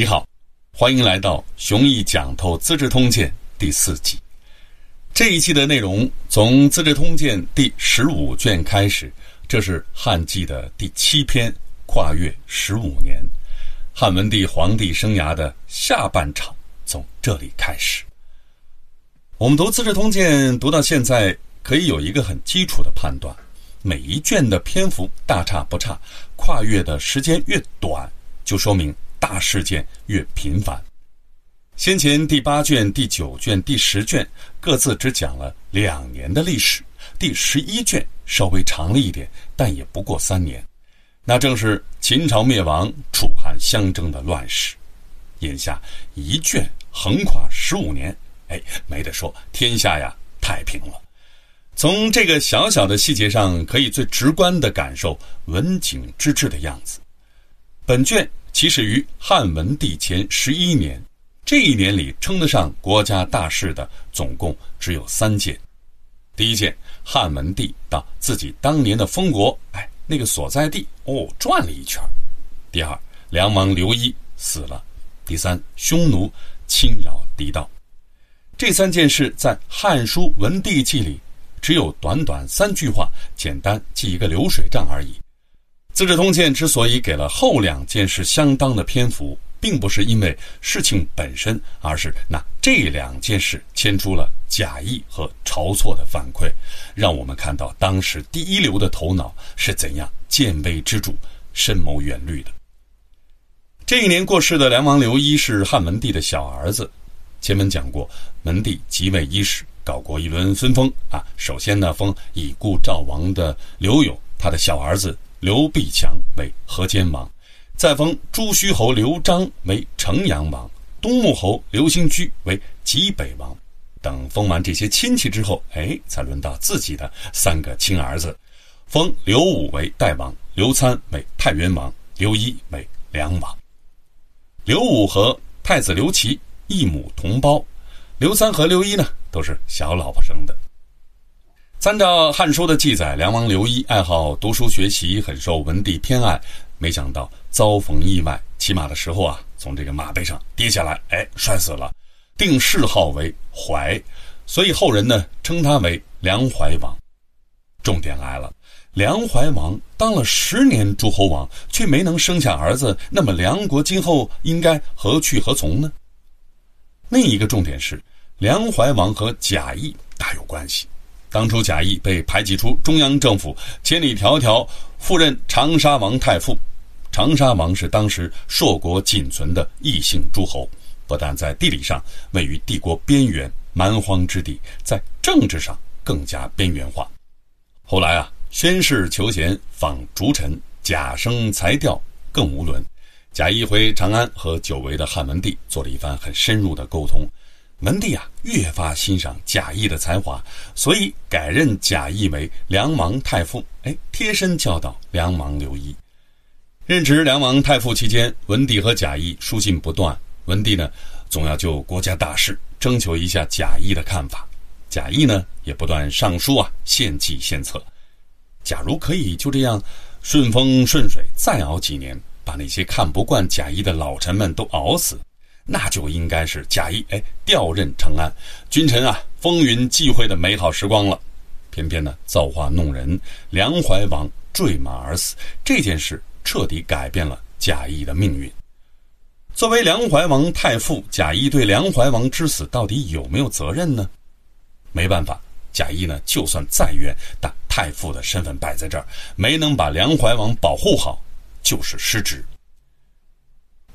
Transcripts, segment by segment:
你好，欢迎来到熊毅讲透《资治通鉴》第四集。这一期的内容从《资治通鉴》第十五卷开始，这是汉纪的第七篇，跨越十五年，汉文帝皇帝生涯的下半场从这里开始。我们读《资治通鉴》读到现在，可以有一个很基础的判断：每一卷的篇幅大差不差，跨越的时间越短，就说明。大事件越频繁。先前第八卷、第九卷、第十卷各自只讲了两年的历史，第十一卷稍微长了一点，但也不过三年。那正是秦朝灭亡、楚汉相争的乱世。眼下一卷横跨十五年，哎，没得说，天下呀太平了。从这个小小的细节上，可以最直观的感受文景之治的样子。本卷。起始于汉文帝前十一年，这一年里称得上国家大事的总共只有三件。第一件，汉文帝到自己当年的封国，哎，那个所在地哦，转了一圈。第二，梁王刘一死了。第三，匈奴侵扰狄道。这三件事在《汉书文帝纪》里只有短短三句话，简单记一个流水账而已。《资治通鉴》之所以给了后两件事相当的篇幅，并不是因为事情本身，而是那这两件事牵出了贾谊和晁错的反馈，让我们看到当时第一流的头脑是怎样见微知著、深谋远虑的。这一年过世的梁王刘一是汉文帝的小儿子。前文讲过，文帝即位伊始，搞过一轮分封啊。首先呢，封已故赵王的刘永，他的小儿子。刘必强为河间王，再封朱虚侯刘璋为城阳王，东穆侯刘兴居为济北王。等封完这些亲戚之后，哎，才轮到自己的三个亲儿子，封刘武为代王，刘参为太原王，刘一为梁王。刘武和太子刘琦一母同胞，刘参和刘一呢，都是小老婆生的。参照《汉书》的记载，梁王刘一爱好读书学习，很受文帝偏爱。没想到遭逢意外，骑马的时候啊，从这个马背上跌下来，哎，摔死了。定谥号为怀，所以后人呢称他为梁怀王。重点来了，梁怀王当了十年诸侯王，却没能生下儿子，那么梁国今后应该何去何从呢？另一个重点是，梁怀王和贾谊大有关系。当初贾谊被排挤出中央政府，千里迢迢赴任长沙王太傅。长沙王是当时硕国仅存的异姓诸侯，不但在地理上位于帝国边缘蛮荒之地，在政治上更加边缘化。后来啊，宣誓求贤，访逐臣，贾生才调更无伦。贾谊回长安和久违的汉文帝做了一番很深入的沟通。文帝啊，越发欣赏贾谊的才华，所以改任贾谊为梁王太傅，哎，贴身教导梁王刘一。任职梁王太傅期间，文帝和贾谊书信不断。文帝呢，总要就国家大事征求一下贾谊的看法。贾谊呢，也不断上书啊，献计献策。假如可以就这样顺风顺水，再熬几年，把那些看不惯贾谊的老臣们都熬死。那就应该是贾谊哎调任长安，君臣啊风云际会的美好时光了。偏偏呢造化弄人，梁怀王坠马而死，这件事彻底改变了贾谊的命运。作为梁怀王太傅，贾谊对梁怀王之死到底有没有责任呢？没办法，贾谊呢就算再冤，但太傅的身份摆在这儿，没能把梁怀王保护好，就是失职。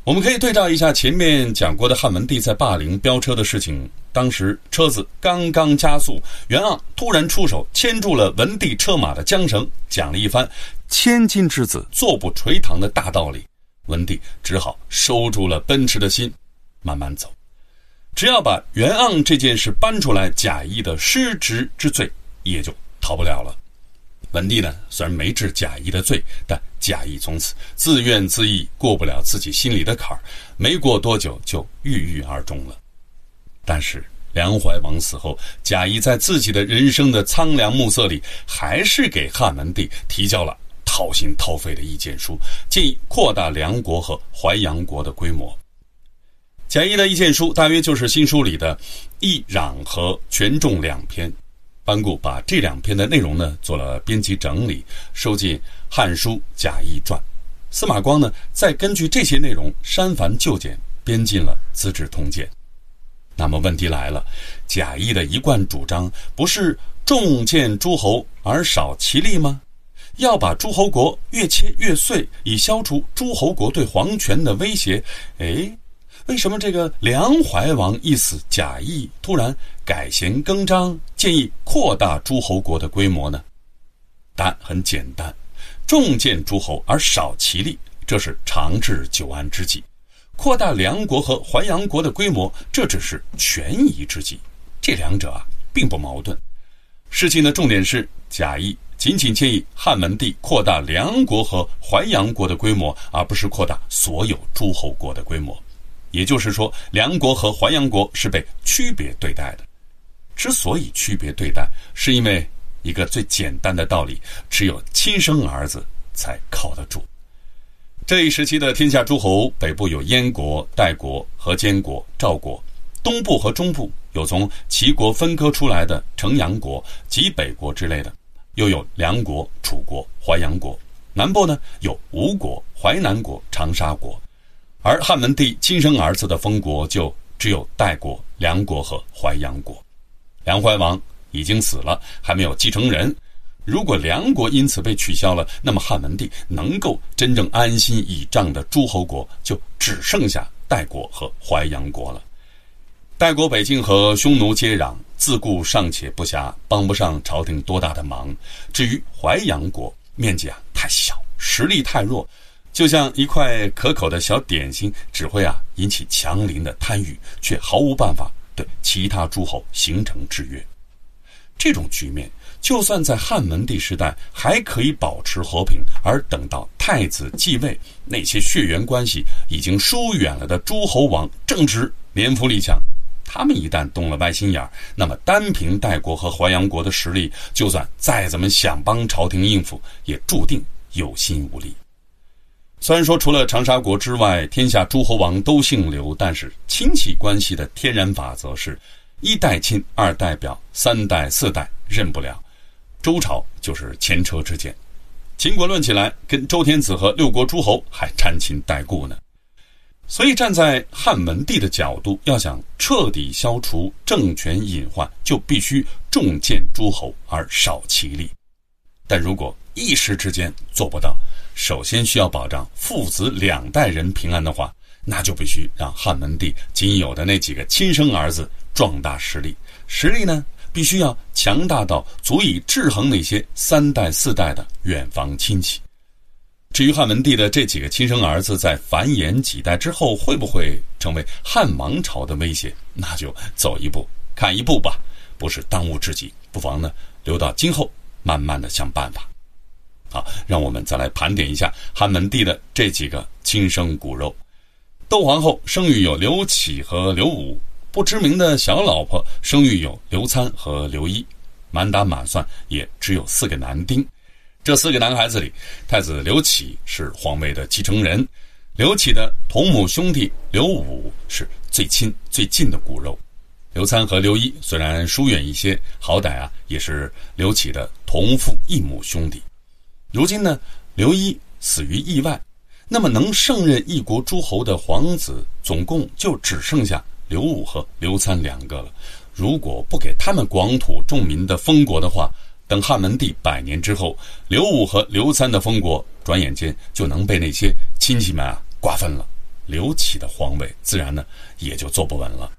我们可以对照一下前面讲过的汉文帝在霸陵飙车的事情。当时车子刚刚加速，袁盎突然出手牵住了文帝车马的缰绳，讲了一番“千金之子坐不垂堂”的大道理。文帝只好收住了奔驰的心，慢慢走。只要把袁盎这件事搬出来，贾谊的失职之罪也就逃不了了。文帝呢，虽然没治贾谊的罪，但贾谊从此自怨自艾，过不了自己心里的坎儿，没过多久就郁郁而终了。但是梁怀王死后，贾谊在自己的人生的苍凉暮色里，还是给汉文帝提交了掏心掏肺的意见书，建议扩大梁国和淮阳国的规模。贾谊的意见书大约就是新书里的议壤和权重两篇。班固把这两篇的内容呢做了编辑整理，收进《汉书·贾谊传》。司马光呢再根据这些内容删繁就简，编进了《资治通鉴》。那么问题来了，贾谊的一贯主张不是重建诸侯而少其力吗？要把诸侯国越切越碎，以消除诸侯国对皇权的威胁。哎。为什么这个梁怀王一死，贾谊突然改弦更张，建议扩大诸侯国的规模呢？答案很简单：重建诸侯而少其力，这是长治久安之计；扩大梁国和淮阳国的规模，这只是权宜之计。这两者啊，并不矛盾。事情的重点是，贾谊仅仅建议汉文帝扩大梁国和淮阳国的规模，而不是扩大所有诸侯国的规模。也就是说，梁国和淮阳国是被区别对待的。之所以区别对待，是因为一个最简单的道理：只有亲生儿子才靠得住。这一时期的天下诸侯，北部有燕国、代国和监国、赵国；东部和中部有从齐国分割出来的城阳国、及北国之类的，又有梁国、楚国、淮阳国；南部呢有吴国、淮南国、长沙国。而汉文帝亲生儿子的封国就只有代国、梁国和淮阳国。梁怀王已经死了，还没有继承人。如果梁国因此被取消了，那么汉文帝能够真正安心倚仗的诸侯国就只剩下代国和淮阳国了。代国北境和匈奴接壤，自顾尚且不暇，帮不上朝廷多大的忙。至于淮阳国，面积啊太小，实力太弱。就像一块可口的小点心，只会啊引起强邻的贪欲，却毫无办法对其他诸侯形成制约。这种局面，就算在汉文帝时代还可以保持和平，而等到太子继位，那些血缘关系已经疏远了的诸侯王正值年富力强，他们一旦动了歪心眼儿，那么单凭代国和淮阳国的实力，就算再怎么想帮朝廷应付，也注定有心无力。虽然说除了长沙国之外，天下诸侯王都姓刘，但是亲戚关系的天然法则是：一代亲，二代表，三代四代认不了。周朝就是前车之鉴。秦国论起来，跟周天子和六国诸侯还沾亲带故呢。所以站在汉文帝的角度，要想彻底消除政权隐患，就必须重建诸侯而少其力。但如果一时之间做不到，首先需要保障父子两代人平安的话，那就必须让汉文帝仅有的那几个亲生儿子壮大实力。实力呢，必须要强大到足以制衡那些三代四代的远房亲戚。至于汉文帝的这几个亲生儿子在繁衍几代之后会不会成为汉王朝的威胁，那就走一步看一步吧，不是当务之急。不妨呢，留到今后慢慢的想办法。好，让我们再来盘点一下汉文帝的这几个亲生骨肉。窦皇后生育有刘启和刘武，不知名的小老婆生育有刘参和刘一，满打满算也只有四个男丁。这四个男孩子里，太子刘启是皇位的继承人，刘启的同母兄弟刘武是最亲最近的骨肉，刘参和刘一虽然疏远一些，好歹啊也是刘启的同父异母兄弟。如今呢，刘一死于意外，那么能胜任一国诸侯的皇子，总共就只剩下刘武和刘参两个了。如果不给他们广土重民的封国的话，等汉文帝百年之后，刘武和刘参的封国，转眼间就能被那些亲戚们啊瓜分了。刘启的皇位自然呢也就坐不稳了。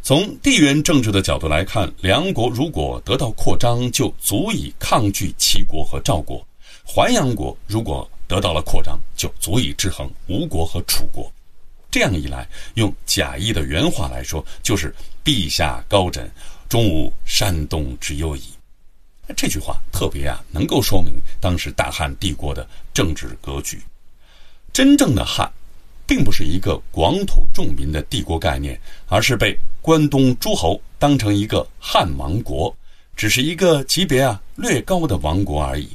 从地缘政治的角度来看，梁国如果得到扩张，就足以抗拒齐国和赵国。淮阳国如果得到了扩张，就足以制衡吴国和楚国。这样一来，用贾谊的原话来说，就是“陛下高枕，终无山东之忧矣”。这句话特别啊，能够说明当时大汉帝国的政治格局。真正的汉，并不是一个广土重民的帝国概念，而是被关东诸侯当成一个汉王国，只是一个级别啊略高的王国而已。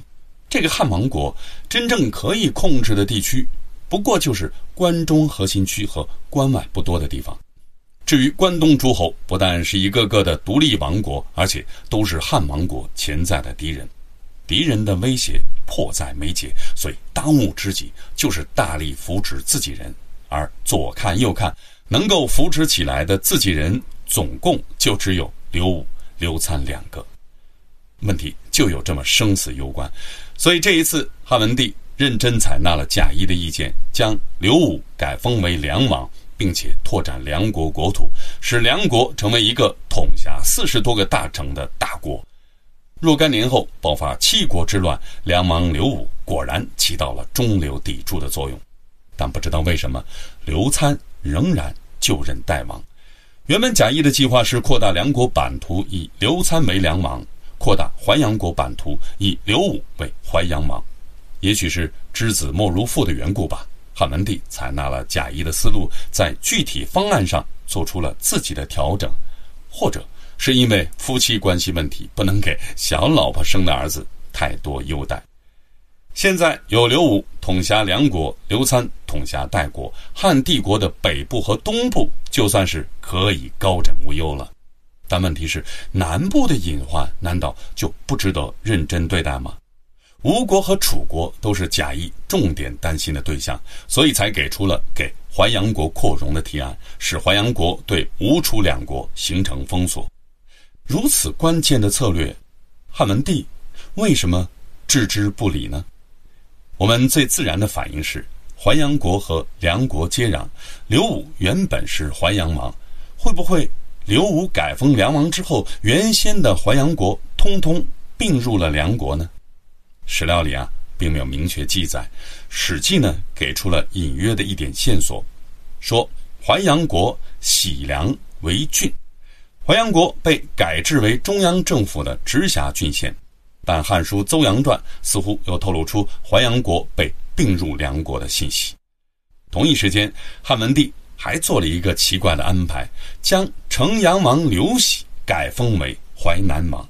这个汉王国真正可以控制的地区，不过就是关中核心区和关外不多的地方。至于关东诸侯，不但是一个个的独立王国，而且都是汉王国潜在的敌人。敌人的威胁迫在眉睫，所以当务之急就是大力扶持自己人。而左看右看，能够扶持起来的自己人，总共就只有刘武、刘参两个。问题就有这么生死攸关，所以这一次汉文帝认真采纳了贾谊的意见，将刘武改封为梁王，并且拓展梁国国土，使梁国成为一个统辖四十多个大城的大国。若干年后爆发七国之乱，梁王刘武果然起到了中流砥柱的作用，但不知道为什么，刘参仍然就任代王。原本贾谊的计划是扩大梁国版图，以刘参为梁王。扩大淮阳国版图，以刘武为淮阳王，也许是知子莫如父的缘故吧。汉文帝采纳了贾谊的思路，在具体方案上做出了自己的调整，或者是因为夫妻关系问题，不能给小老婆生的儿子太多优待。现在有刘武统辖梁国，刘参统辖代国，汉帝国的北部和东部就算是可以高枕无忧了。但问题是，南部的隐患难道就不值得认真对待吗？吴国和楚国都是贾谊重点担心的对象，所以才给出了给淮阳国扩容的提案，使淮阳国对吴楚两国形成封锁。如此关键的策略，汉文帝为什么置之不理呢？我们最自然的反应是，淮阳国和梁国接壤，刘武原本是淮阳王，会不会？刘武改封梁王之后，原先的淮阳国通通并入了梁国呢？史料里啊，并没有明确记载。《史记》呢，给出了隐约的一点线索，说淮阳国喜梁为郡，淮阳国被改制为中央政府的直辖郡县。但《汉书·邹阳传》似乎又透露出淮阳国被并入梁国的信息。同一时间，汉文帝。还做了一个奇怪的安排，将城阳王刘喜改封为淮南王。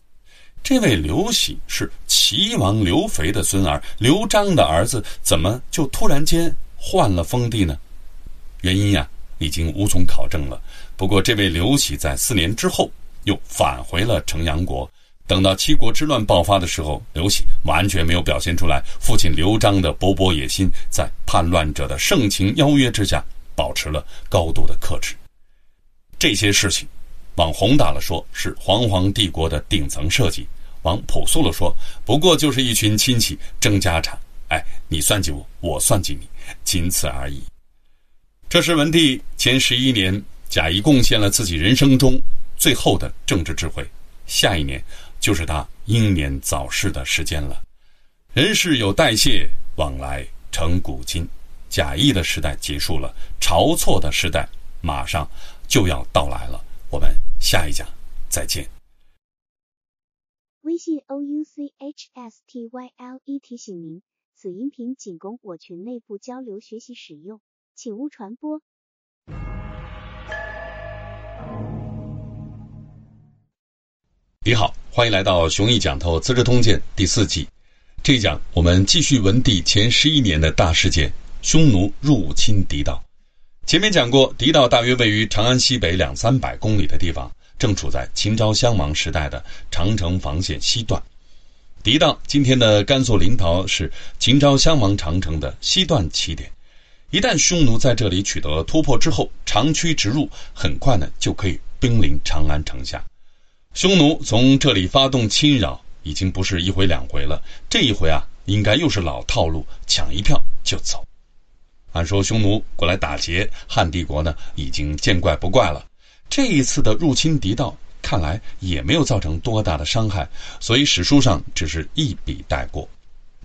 这位刘喜是齐王刘肥的孙儿，刘璋的儿子，怎么就突然间换了封地呢？原因呀，已经无从考证了。不过，这位刘喜在四年之后又返回了城阳国。等到七国之乱爆发的时候，刘喜完全没有表现出来父亲刘璋的勃勃野心，在叛乱者的盛情邀约之下。保持了高度的克制。这些事情，往宏大了说是煌煌帝国的顶层设计；往朴素了说，不过就是一群亲戚争家产。哎，你算计我，我算计你，仅此而已。这是文帝前十一年，贾谊贡献了自己人生中最后的政治智慧。下一年就是他英年早逝的时间了。人世有代谢，往来成古今。贾谊的时代结束了，晁错的时代马上就要到来了。我们下一讲再见。微信 o u c h s t y l e 提醒您，此音频仅供我群内部交流学习使用，请勿传播。你好，欢迎来到熊毅讲透《资治通鉴》第四季。这一讲我们继续文帝前十一年的大事件。匈奴入侵狄道，前面讲过，狄道大约位于长安西北两三百公里的地方，正处在秦昭襄王时代的长城防线西段。狄道今天的甘肃临洮是秦昭襄王长城的西段起点。一旦匈奴在这里取得突破之后，长驱直入，很快呢就可以兵临长安城下。匈奴从这里发动侵扰，已经不是一回两回了。这一回啊，应该又是老套路，抢一票就走。按说匈奴过来打劫汉帝国呢，已经见怪不怪了。这一次的入侵狄道，看来也没有造成多大的伤害，所以史书上只是一笔带过。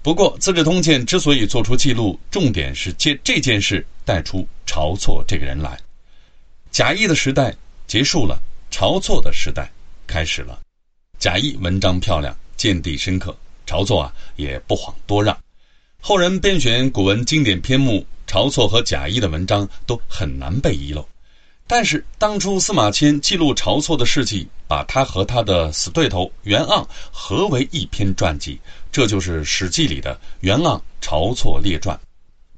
不过《资治通鉴》之所以做出记录，重点是借这件事带出晁错这个人来。贾谊的时代结束了，晁错的时代开始了。贾谊文章漂亮，见地深刻，晁错啊也不遑多让。后人编选古文经典篇目。晁错和贾谊的文章都很难被遗漏，但是当初司马迁记录晁错的事迹，把他和他的死对头袁盎合为一篇传记，这就是《史记》里的《袁盎晁错列传》。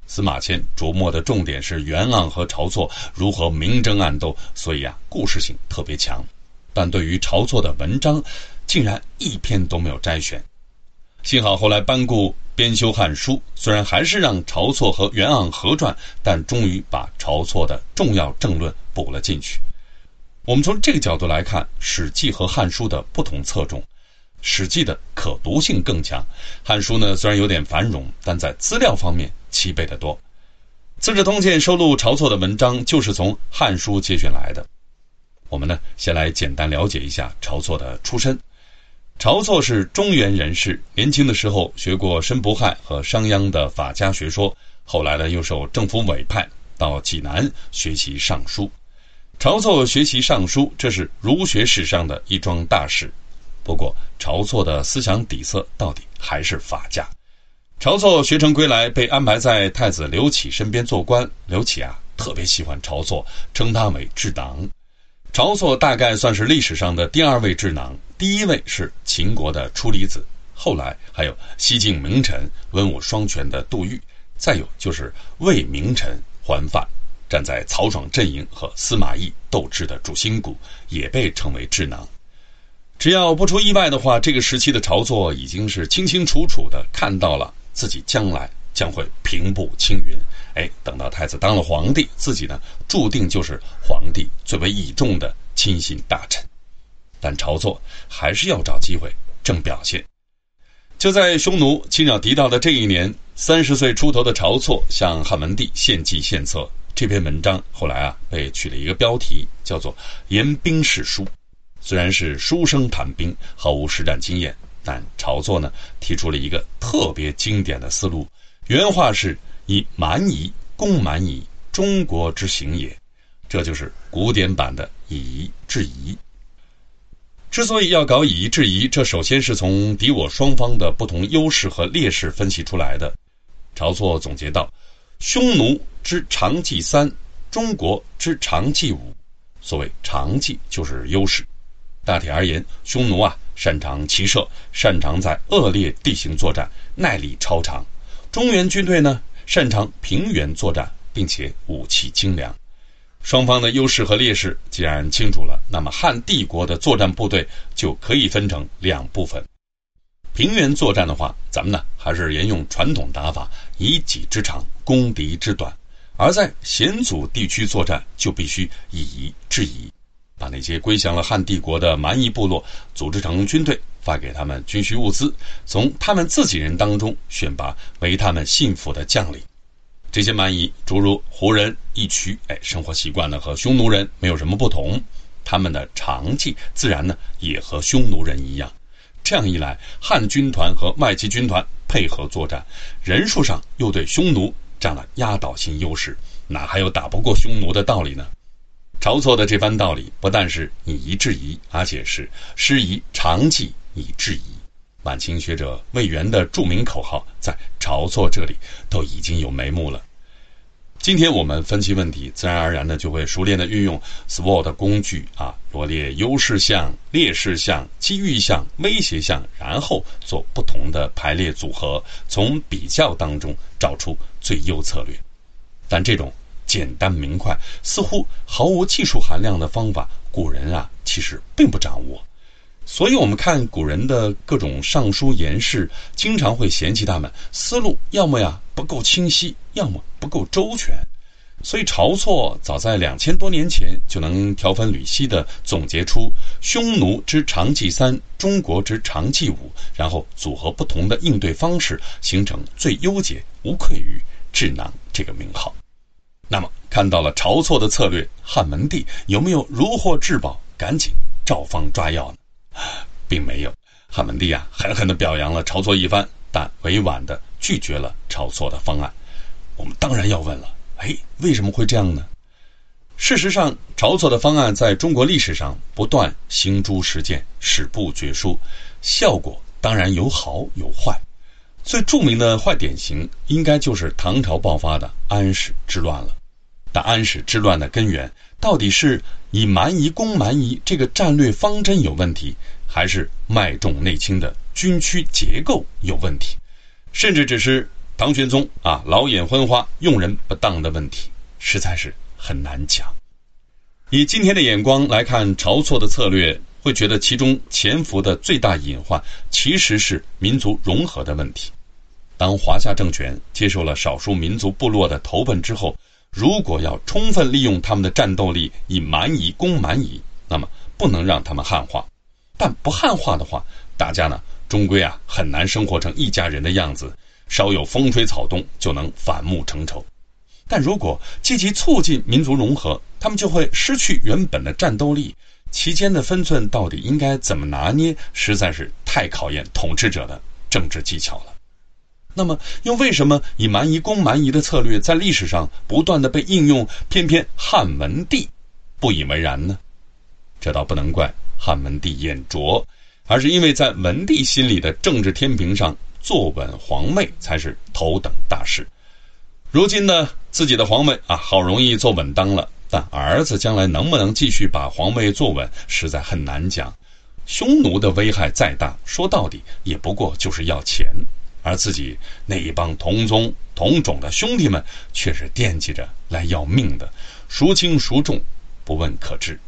司马迁琢磨的重点是袁盎和晁错如何明争暗斗，所以啊，故事性特别强。但对于晁错的文章，竟然一篇都没有摘选。幸好后来班固编修《汉书》，虽然还是让晁错和袁盎合传，但终于把晁错的重要政论补了进去。我们从这个角度来看，《史记》和《汉书》的不同侧重，《史记》的可读性更强，《汉书》呢虽然有点繁荣，但在资料方面齐备得多。《资治通鉴》收录晁错的文章，就是从《汉书》节选来的。我们呢，先来简单了解一下晁错的出身。晁错是中原人士，年轻的时候学过申不害和商鞅的法家学说，后来呢又受政府委派到济南学习尚书。晁错学习尚书，这是儒学史上的一桩大事。不过，晁错的思想底色到底还是法家。晁错学成归来，被安排在太子刘启身边做官。刘启啊，特别喜欢晁错，称他为智囊。晁错大概算是历史上的第二位智囊。第一位是秦国的初离子，后来还有西晋名臣、文武双全的杜预，再有就是魏名臣桓范，站在曹爽阵营和司马懿斗智的主心骨，也被称为智囊。只要不出意外的话，这个时期的晁错已经是清清楚楚的看到了自己将来将会平步青云。哎，等到太子当了皇帝，自己呢注定就是皇帝最为倚重的亲信大臣。但晁错还是要找机会正表现。就在匈奴侵扰狄道的这一年，三十岁出头的晁错向汉文帝献计献策。这篇文章后来啊被取了一个标题，叫做《言兵事书》。虽然是书生谈兵，毫无实战经验，但晁错呢提出了一个特别经典的思路。原话是以蛮夷攻蛮夷，中国之行也。这就是古典版的以夷制夷。之所以要搞以夷制夷，这首先是从敌我双方的不同优势和劣势分析出来的。晁错总结道：“匈奴之长计三，中国之长计五。所谓长计就是优势。大体而言，匈奴啊擅长骑射，擅长在恶劣地形作战，耐力超长；中原军队呢擅长平原作战，并且武器精良。”双方的优势和劣势既然清楚了，那么汉帝国的作战部队就可以分成两部分。平原作战的话，咱们呢还是沿用传统打法，以己之长攻敌之短；而在险阻地区作战，就必须以夷制夷，把那些归降了汉帝国的蛮夷部落组织成军队，发给他们军需物资，从他们自己人当中选拔为他们信服的将领。这些蛮夷，诸如胡人、义渠，哎，生活习惯呢和匈奴人没有什么不同，他们的长技自然呢也和匈奴人一样。这样一来，汉军团和外戚军团配合作战，人数上又对匈奴占了压倒性优势，哪还有打不过匈奴的道理呢？晁错的这番道理，不但是以夷制夷，而且是师夷长技以质疑。晚清学者魏源的著名口号，在晁错这里都已经有眉目了。今天我们分析问题，自然而然的就会熟练的运用 SWOT 工具啊，罗列优势项、劣势项、机遇项、威胁项，然后做不同的排列组合，从比较当中找出最优策略。但这种简单明快、似乎毫无技术含量的方法，古人啊其实并不掌握。所以，我们看古人的各种上书言事，经常会嫌弃他们思路要么呀不够清晰，要么不够周全。所以，晁错早在两千多年前就能条分缕析地总结出匈奴之长计三，中国之长计五，然后组合不同的应对方式，形成最优解，无愧于智囊这个名号。那么，看到了晁错的策略，汉文帝有没有如获至宝，赶紧照方抓药呢？并没有，汉文帝啊，狠狠地表扬了晁错一番，但委婉地拒绝了晁错的方案。我们当然要问了，哎，为什么会这样呢？事实上，晁错的方案在中国历史上不断行诸实践，史不绝书，效果当然有好有坏。最著名的坏典型，应该就是唐朝爆发的安史之乱了。但安史之乱的根源，到底是以蛮夷攻蛮夷这个战略方针有问题，还是脉重内轻的军区结构有问题，甚至只是唐玄宗啊老眼昏花、用人不当的问题，实在是很难讲。以今天的眼光来看，晁错的策略，会觉得其中潜伏的最大隐患，其实是民族融合的问题。当华夏政权接受了少数民族部落的投奔之后，如果要充分利用他们的战斗力，以蛮夷攻蛮夷，那么不能让他们汉化。但不汉化的话，大家呢？终归啊，很难生活成一家人的样子。稍有风吹草动，就能反目成仇。但如果积极促进民族融合，他们就会失去原本的战斗力。其间的分寸到底应该怎么拿捏，实在是太考验统治者的政治技巧了。那么，又为什么以蛮夷攻蛮夷的策略在历史上不断的被应用，偏偏汉文帝不以为然呢？这倒不能怪汉文帝眼拙。而是因为在文帝心里的政治天平上，坐稳皇位才是头等大事。如今呢，自己的皇位啊，好容易坐稳当了，但儿子将来能不能继续把皇位坐稳，实在很难讲。匈奴的危害再大，说到底也不过就是要钱，而自己那一帮同宗同种的兄弟们，却是惦记着来要命的，孰轻孰重，不问可知。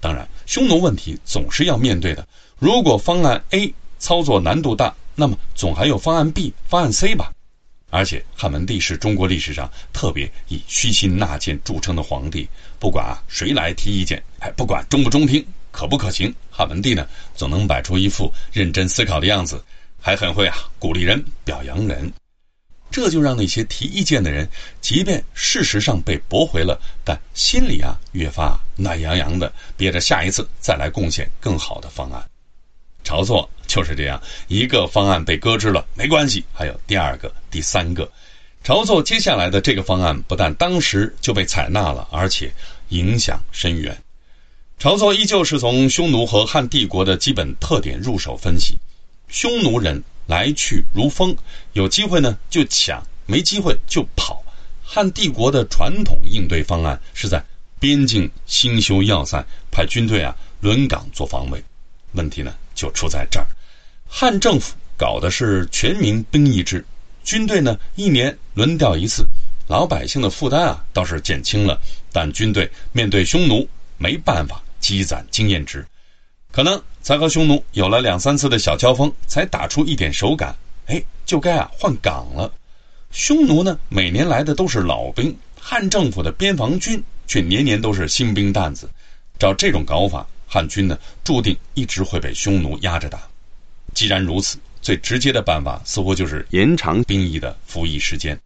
当然，匈奴问题总是要面对的。如果方案 A 操作难度大，那么总还有方案 B、方案 C 吧。而且汉文帝是中国历史上特别以虚心纳谏著称的皇帝，不管啊谁来提意见，哎，不管中不中听、可不可行，汉文帝呢总能摆出一副认真思考的样子，还很会啊鼓励人、表扬人。这就让那些提意见的人，即便事实上被驳回了，但心里啊越发暖洋洋的，憋着下一次再来贡献更好的方案。晁错就是这样一个方案被搁置了，没关系，还有第二个、第三个。晁错接下来的这个方案不但当时就被采纳了，而且影响深远。晁错依旧是从匈奴和汉帝国的基本特点入手分析。匈奴人来去如风，有机会呢就抢，没机会就跑。汉帝国的传统应对方案是在边境兴修要塞，派军队啊轮岗做防卫。问题呢？就出在这儿，汉政府搞的是全民兵役制，军队呢一年轮调一次，老百姓的负担啊倒是减轻了，但军队面对匈奴没办法积攒经验值，可能才和匈奴有了两三次的小交锋，才打出一点手感，哎，就该啊换岗了。匈奴呢每年来的都是老兵，汉政府的边防军却年年都是新兵蛋子，照这种搞法。汉军呢，注定一直会被匈奴压着打。既然如此，最直接的办法似乎就是延长兵役的服役时间。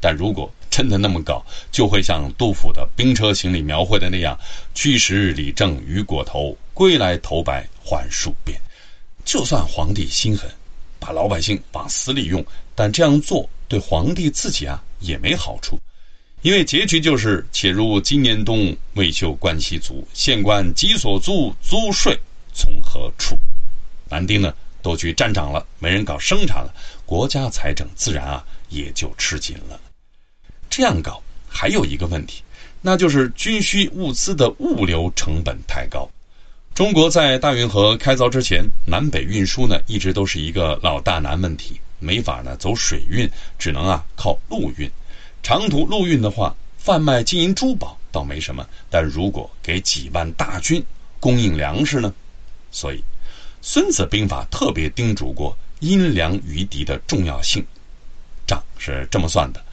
但如果真的那么搞，就会像杜甫的《兵车行》里描绘的那样：“去时李正雨裹头，归来头白还数遍。”就算皇帝心狠，把老百姓往死里用，但这样做对皇帝自己啊也没好处。因为结局就是，且如今年冬未休关西卒，县官急所租，租税从何处？男丁呢都去站岗了，没人搞生产了，国家财政自然啊也就吃紧了。这样搞还有一个问题，那就是军需物资的物流成本太高。中国在大运河开凿之前，南北运输呢一直都是一个老大难问题，没法呢走水运，只能啊靠陆运。长途陆运的话，贩卖金银珠宝倒没什么，但如果给几万大军供应粮食呢？所以，《孙子兵法》特别叮嘱过阴粮于敌的重要性。账是这么算的：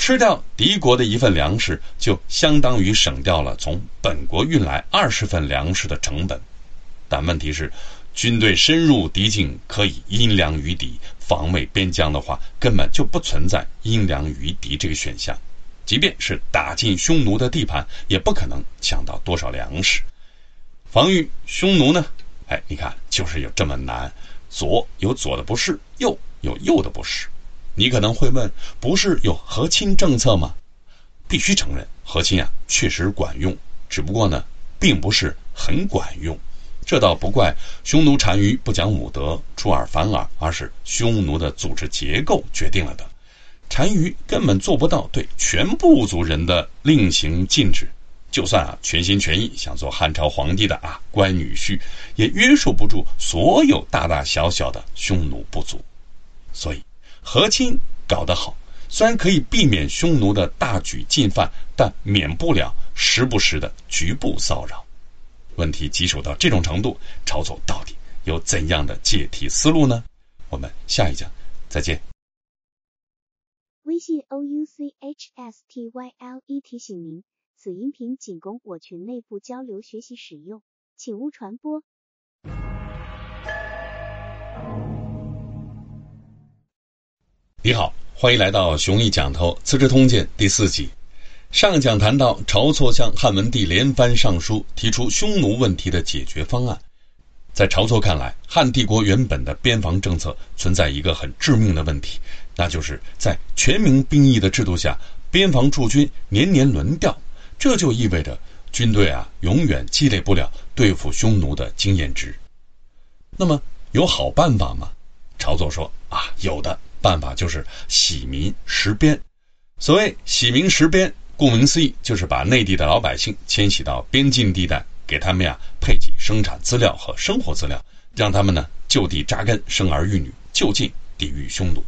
吃掉敌国的一份粮食，就相当于省掉了从本国运来二十份粮食的成本。但问题是，军队深入敌境可以阴粮于敌。防卫边疆的话，根本就不存在阴粮于敌这个选项。即便是打进匈奴的地盘，也不可能抢到多少粮食。防御匈奴呢？哎，你看，就是有这么难。左有左的不是，右有右的不是。你可能会问：不是有和亲政策吗？必须承认，和亲啊确实管用，只不过呢，并不是很管用。这倒不怪匈奴单于不讲武德、出尔反尔，而是匈奴的组织结构决定了的。单于根本做不到对全部族人的令行禁止，就算啊全心全意想做汉朝皇帝的啊乖女婿，也约束不住所有大大小小的匈奴部族。所以和亲搞得好，虽然可以避免匈奴的大举进犯，但免不了时不时的局部骚扰。问题棘手到这种程度，晁左到底有怎样的解题思路呢？我们下一讲再见。微信 o u c h s t y l e 提醒您，此音频仅供我群内部交流学习使用，请勿传播。你好，欢迎来到《雄毅讲头资治通鉴》第四集。上讲谈到，晁错向汉文帝连番上书，提出匈奴问题的解决方案。在晁错看来，汉帝国原本的边防政策存在一个很致命的问题，那就是在全民兵役的制度下，边防驻军年年轮调，这就意味着军队啊永远积累不了对付匈奴的经验值。那么有好办法吗？晁错说啊，有的。办法就是洗民实边。所谓洗民实边，顾名思义，就是把内地的老百姓迁徙到边境地带，给他们呀配给生产资料和生活资料，让他们呢就地扎根，生儿育女，就近抵御匈奴。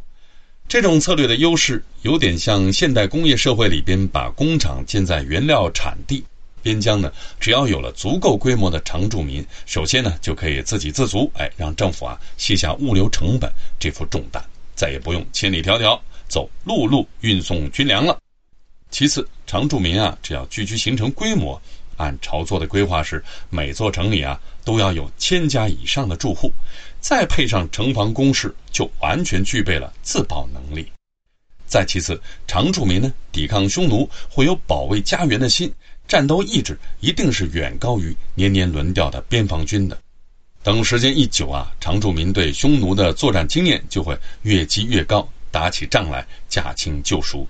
这种策略的优势，有点像现代工业社会里边把工厂建在原料产地边疆呢。只要有了足够规模的常住民，首先呢就可以自给自足，哎，让政府啊卸下物流成本这副重担。再也不用千里迢迢走陆路运送军粮了。其次，常住民啊，只要聚居形成规模，按晁错的规划是，每座城里啊都要有千家以上的住户，再配上城防工事，就完全具备了自保能力。再其次，常住民呢抵抗匈奴会有保卫家园的心，战斗意志一定是远高于年年轮调的边防军的。等时间一久啊，常住民对匈奴的作战经验就会越积越高，打起仗来驾轻就熟。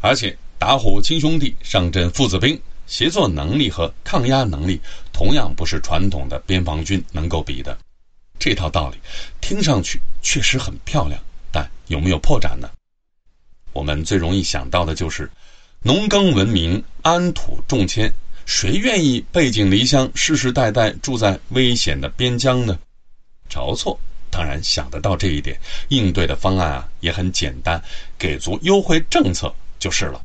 而且打虎亲兄弟，上阵父子兵，协作能力和抗压能力同样不是传统的边防军能够比的。这套道理听上去确实很漂亮，但有没有破绽呢？我们最容易想到的就是农耕文明，安土重迁。谁愿意背井离乡，世世代代住在危险的边疆呢？晁错当然想得到这一点，应对的方案啊也很简单，给足优惠政策就是了。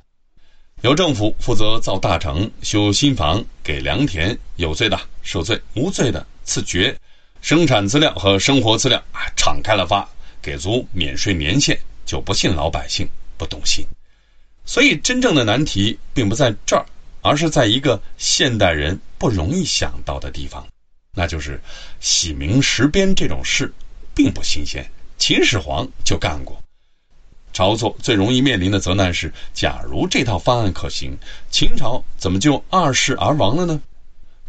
由政府负责造大城、修新房、给良田，有罪的受罪，无罪的赐爵，生产资料和生活资料啊敞开了发，给足免税年限，就不信老百姓不动心。所以真正的难题并不在这儿。而是在一个现代人不容易想到的地方，那就是洗名石边这种事，并不新鲜。秦始皇就干过。晁错最容易面临的责难是：假如这套方案可行，秦朝怎么就二世而亡了呢？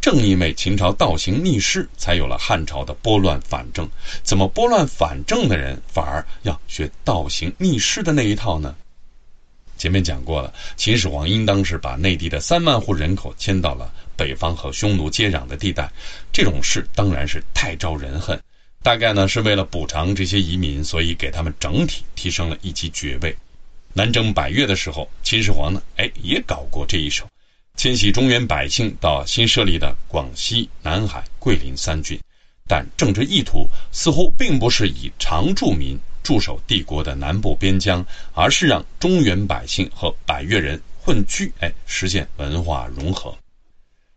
正因为秦朝倒行逆施，才有了汉朝的拨乱反正。怎么拨乱反正的人反而要学倒行逆施的那一套呢？前面讲过了，秦始皇应当是把内地的三万户人口迁到了北方和匈奴接壤的地带，这种事当然是太招人恨。大概呢是为了补偿这些移民，所以给他们整体提升了一级爵位。南征百越的时候，秦始皇呢，哎，也搞过这一手，迁徙中原百姓到新设立的广西、南海、桂林三郡，但政治意图似乎并不是以常住民。驻守帝国的南部边疆，而是让中原百姓和百越人混居，哎，实现文化融合。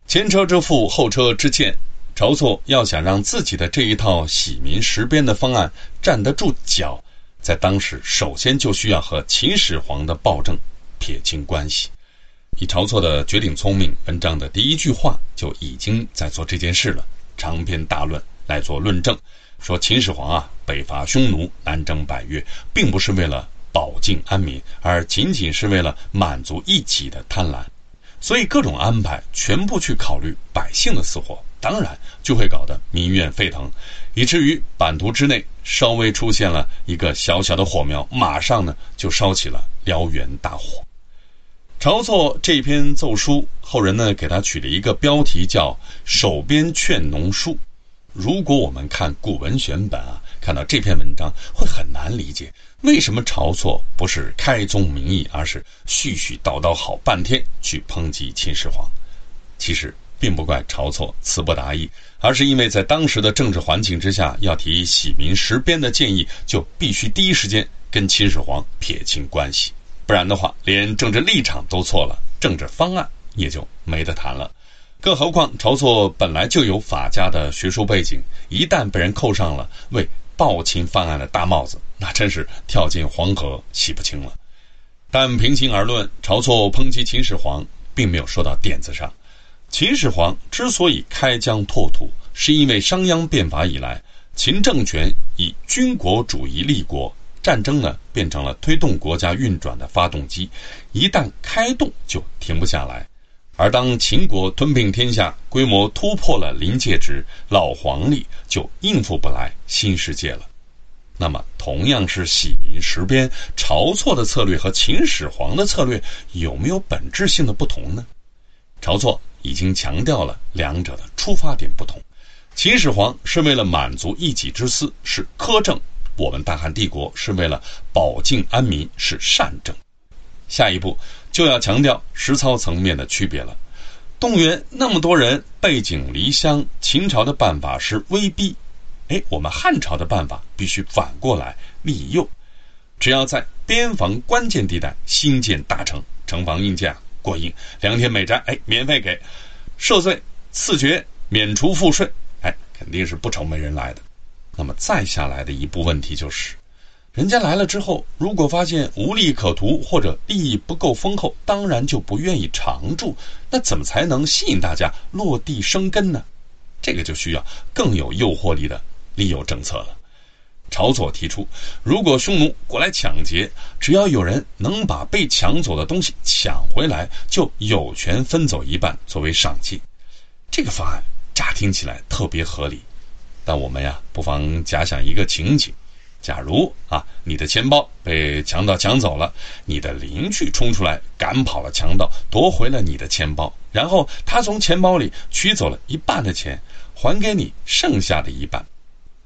前车之覆，后车之鉴，晁错要想让自己的这一套洗民实边的方案站得住脚，在当时首先就需要和秦始皇的暴政撇清关系。以晁错的绝顶聪明，文章的第一句话就已经在做这件事了，长篇大论来做论证。说秦始皇啊，北伐匈奴，南征百越，并不是为了保境安民，而仅仅是为了满足一己的贪婪。所以各种安排全部去考虑百姓的死活，当然就会搞得民怨沸腾，以至于版图之内稍微出现了一个小小的火苗，马上呢就烧起了燎原大火。晁错这篇奏书，后人呢给他取了一个标题叫《守边劝农书》。如果我们看古文选本啊，看到这篇文章会很难理解，为什么晁错不是开宗明义，而是絮絮叨叨好半天去抨击秦始皇？其实并不怪晁错词不达意，而是因为在当时的政治环境之下，要提洗民实边的建议，就必须第一时间跟秦始皇撇清关系，不然的话，连政治立场都错了，政治方案也就没得谈了。更何况晁错本来就有法家的学术背景，一旦被人扣上了为暴秦犯案的大帽子，那真是跳进黄河洗不清了。但平心而论，晁错抨击秦始皇，并没有说到点子上。秦始皇之所以开疆拓土，是因为商鞅变法以来，秦政权以军国主义立国，战争呢变成了推动国家运转的发动机，一旦开动就停不下来。而当秦国吞并天下，规模突破了临界值，老黄历就应付不来新世界了。那么，同样是洗民实边，晁错的策略和秦始皇的策略有没有本质性的不同呢？晁错已经强调了两者的出发点不同。秦始皇是为了满足一己之私，是苛政；我们大汉帝国是为了保境安民，是善政。下一步。就要强调实操层面的区别了。动员那么多人背井离乡，秦朝的办法是威逼，哎，我们汉朝的办法必须反过来利诱。只要在边防关键地带新建大城，城防硬件过硬，良田美宅哎免费给，赦罪赐爵免除赋税，哎，肯定是不愁没人来的。那么再下来的一步问题就是。人家来了之后，如果发现无利可图或者利益不够丰厚，当然就不愿意常住。那怎么才能吸引大家落地生根呢？这个就需要更有诱惑力的利诱政策了。晁错提出，如果匈奴过来抢劫，只要有人能把被抢走的东西抢回来，就有权分走一半作为赏金。这个方案乍听起来特别合理，但我们呀，不妨假想一个情景。假如啊，你的钱包被强盗抢走了，你的邻居冲出来赶跑了强盗，夺回了你的钱包，然后他从钱包里取走了一半的钱，还给你剩下的一半。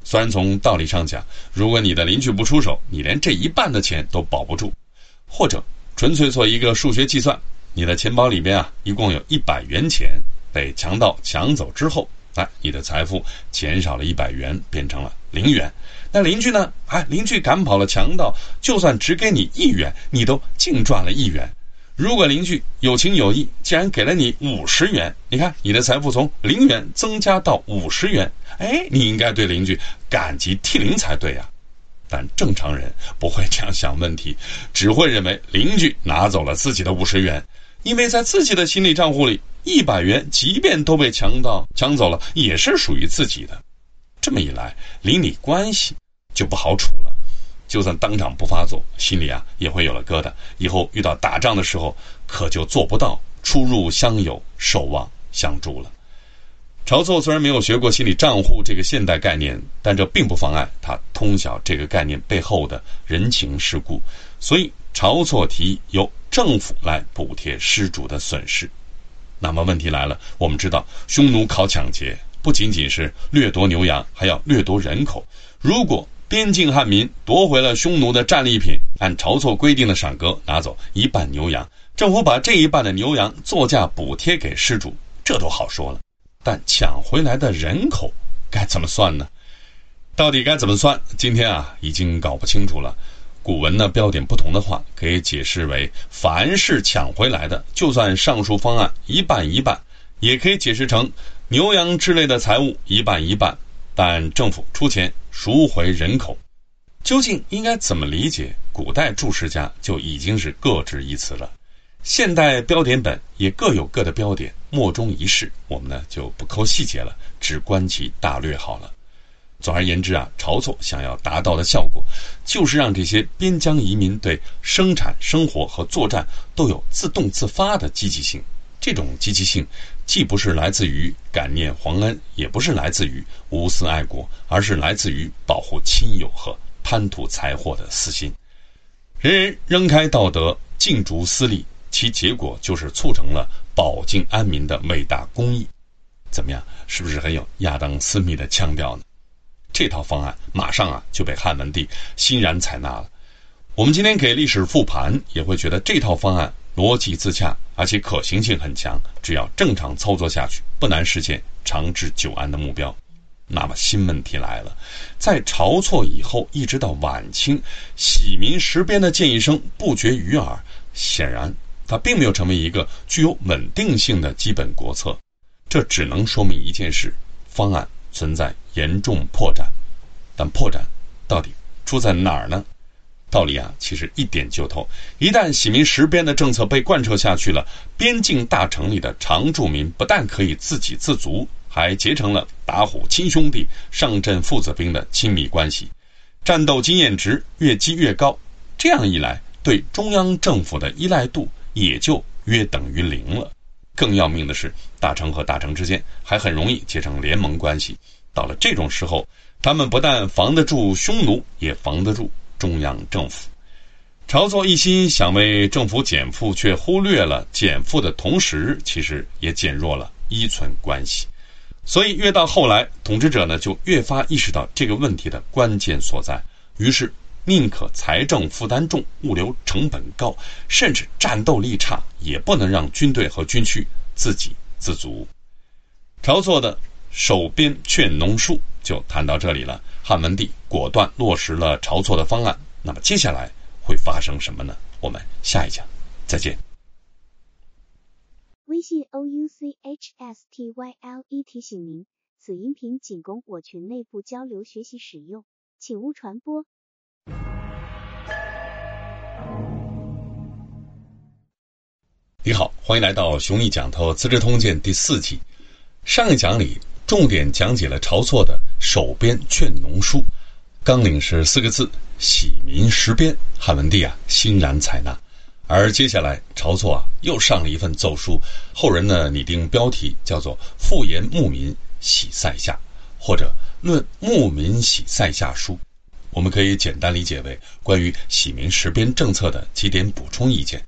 虽然从道理上讲，如果你的邻居不出手，你连这一半的钱都保不住。或者纯粹做一个数学计算，你的钱包里边啊，一共有一百元钱被强盗抢走之后，哎，你的财富减少了一百元，变成了零元。那邻居呢？哎，邻居赶跑了强盗，就算只给你一元，你都净赚了一元。如果邻居有情有义，竟然给了你五十元，你看你的财富从零元增加到五十元，哎，你应该对邻居感激涕零才对呀。但正常人不会这样想问题，只会认为邻居拿走了自己的五十元，因为在自己的心理账户里，一百元即便都被强盗抢走了，也是属于自己的。这么一来，邻里关系。就不好处了，就算当场不发作，心里啊也会有了疙瘩。以后遇到打仗的时候，可就做不到出入相友、守望相助了。晁错虽然没有学过心理账户这个现代概念，但这并不妨碍他通晓这个概念背后的人情世故。所以，晁错提议由政府来补贴失主的损失。那么问题来了，我们知道匈奴考抢劫不仅仅是掠夺牛羊，还要掠夺人口。如果边境汉民夺回了匈奴的战利品，按晁错规定的赏格拿走一半牛羊，政府把这一半的牛羊作价补贴给失主，这都好说了。但抢回来的人口该怎么算呢？到底该怎么算？今天啊已经搞不清楚了。古文呢标点不同的话，可以解释为：凡是抢回来的，就算上述方案一半一半，也可以解释成牛羊之类的财物一半一半。但政府出钱赎回人口，究竟应该怎么理解？古代注释家就已经是各执一词了。现代标点本也各有各的标点，莫衷一是。我们呢就不抠细节了，只观其大略好了。总而言之啊，晁错想要达到的效果，就是让这些边疆移民对生产生活和作战都有自动自发的积极性。这种积极性，既不是来自于感念皇恩，也不是来自于无私爱国，而是来自于保护亲友和贪图财货的私心。人人扔开道德，尽逐私利，其结果就是促成了保境安民的伟大公益。怎么样？是不是很有亚当·斯密的腔调呢？这套方案马上啊就被汉文帝欣然采纳了。我们今天给历史复盘，也会觉得这套方案。逻辑自洽，而且可行性很强，只要正常操作下去，不难实现长治久安的目标。那么新问题来了，在晁错以后，一直到晚清，喜民实边的建议声不绝于耳。显然，它并没有成为一个具有稳定性的基本国策。这只能说明一件事：方案存在严重破绽。但破绽到底出在哪儿呢？道理啊，其实一点就透。一旦喜民实边的政策被贯彻下去了，边境大城里的常住民不但可以自给自足。还结成了打虎亲兄弟、上阵父子兵的亲密关系，战斗经验值越积越高。这样一来，对中央政府的依赖度也就约等于零了。更要命的是，大城和大城之间还很容易结成联盟关系。到了这种时候，他们不但防得住匈奴，也防得住中央政府。晁错一心想为政府减负，却忽略了减负的同时，其实也减弱了依存关系。所以，越到后来，统治者呢就越发意识到这个问题的关键所在，于是宁可财政负担重、物流成本高，甚至战斗力差，也不能让军队和军区自给自足。晁错的守边劝农书就谈到这里了。汉文帝果断落实了晁错的方案，那么接下来会发生什么呢？我们下一讲再见。微信 o u c h s t y l e 提醒您，此音频仅供我群内部交流学习使用，请勿传播。你好，欢迎来到熊毅讲透《资治通鉴》第四集。上一讲里重点讲解了晁错的守边劝农书，纲领是四个字：喜民实边。汉文帝啊，欣然采纳。而接下来，晁错啊又上了一份奏书，后人呢拟定标题叫做《复言牧民喜塞下》，或者《论牧民喜塞下书》，我们可以简单理解为关于喜民实边政策的几点补充意见。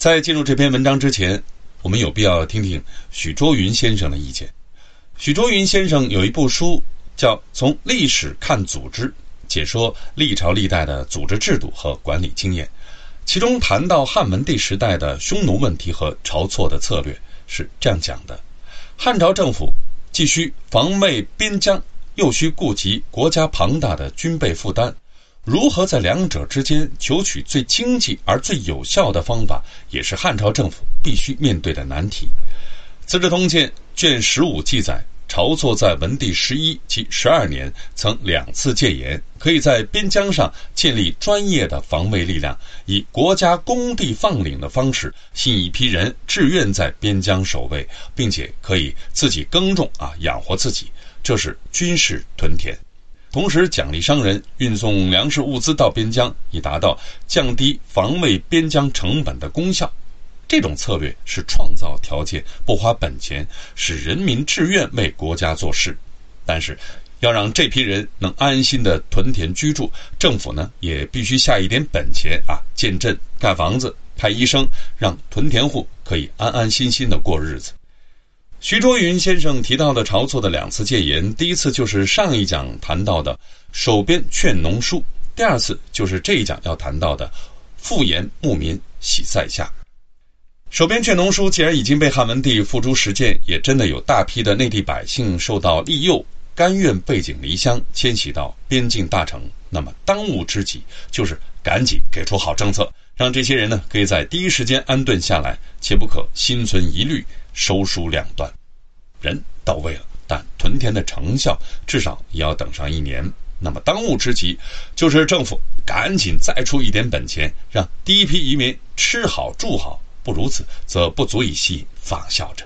在进入这篇文章之前，我们有必要听听许倬云先生的意见。许倬云先生有一部书叫《从历史看组织》，解说历朝历代的组织制度和管理经验。其中谈到汉文帝时代的匈奴问题和晁错的策略是这样讲的：汉朝政府既需防卫边疆，又需顾及国家庞大的军备负担，如何在两者之间求取最经济而最有效的方法，也是汉朝政府必须面对的难题。《资治通鉴》卷十五记载。晁错在文帝十一及十二年曾两次戒严，可以在边疆上建立专业的防卫力量，以国家公地放领的方式，吸引一批人志愿在边疆守卫，并且可以自己耕种啊养活自己，这是军事屯田。同时奖励商人运送粮食物资到边疆，以达到降低防卫边疆成本的功效。这种策略是创造条件，不花本钱，使人民志愿为国家做事。但是，要让这批人能安心的屯田居住，政府呢也必须下一点本钱啊，建镇、盖房子、派医生，让屯田户可以安安心心的过日子。徐卓云先生提到的晁错的两次戒言，第一次就是上一讲谈到的守边劝农书，第二次就是这一讲要谈到的复言牧民喜塞下。守边劝农书既然已经被汉文帝付诸实践，也真的有大批的内地百姓受到利诱，甘愿背井离乡迁徙到边境大城。那么当务之急就是赶紧给出好政策，让这些人呢可以在第一时间安顿下来，且不可心存疑虑，收疏两端。人到位了，但屯田的成效至少也要等上一年。那么当务之急就是政府赶紧再出一点本钱，让第一批移民吃好住好。不如此，则不足以吸引仿效者。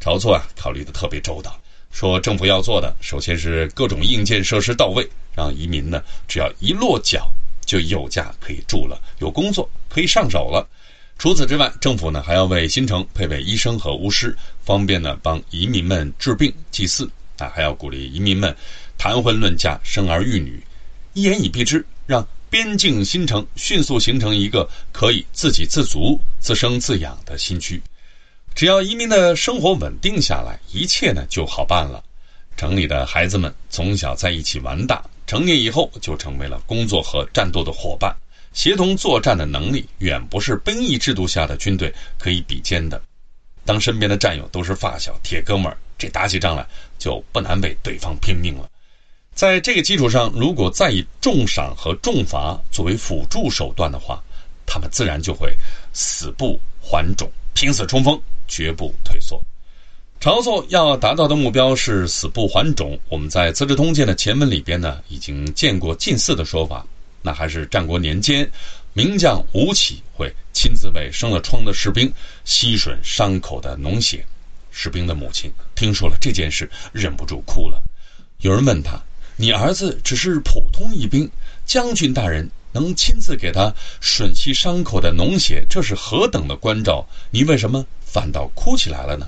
晁错啊，考虑的特别周到，说政府要做的，首先是各种硬件设施到位，让移民呢，只要一落脚就有家可以住了，有工作可以上手了。除此之外，政府呢还要为新城配备医生和巫师，方便呢帮移民们治病祭祀啊，还要鼓励移民们谈婚论嫁，生儿育女，一言以蔽之，让。边境新城迅速形成一个可以自给自足、自生自养的新区。只要移民的生活稳定下来，一切呢就好办了。城里的孩子们从小在一起玩大，成年以后就成为了工作和战斗的伙伴，协同作战的能力远不是兵役制度下的军队可以比肩的。当身边的战友都是发小、铁哥们儿，这打起仗来就不难为对方拼命了。在这个基础上，如果再以重赏和重罚作为辅助手段的话，他们自然就会死不还种，拼死冲锋，绝不退缩。晁错要达到的目标是死不还种。我们在《资治通鉴》的前文里边呢，已经见过近似的说法。那还是战国年间，名将吴起会亲自为生了疮的士兵吸吮伤口的脓血。士兵的母亲听说了这件事，忍不住哭了。有人问他。你儿子只是普通一兵，将军大人能亲自给他吮吸伤口的脓血，这是何等的关照？你为什么反倒哭起来了呢？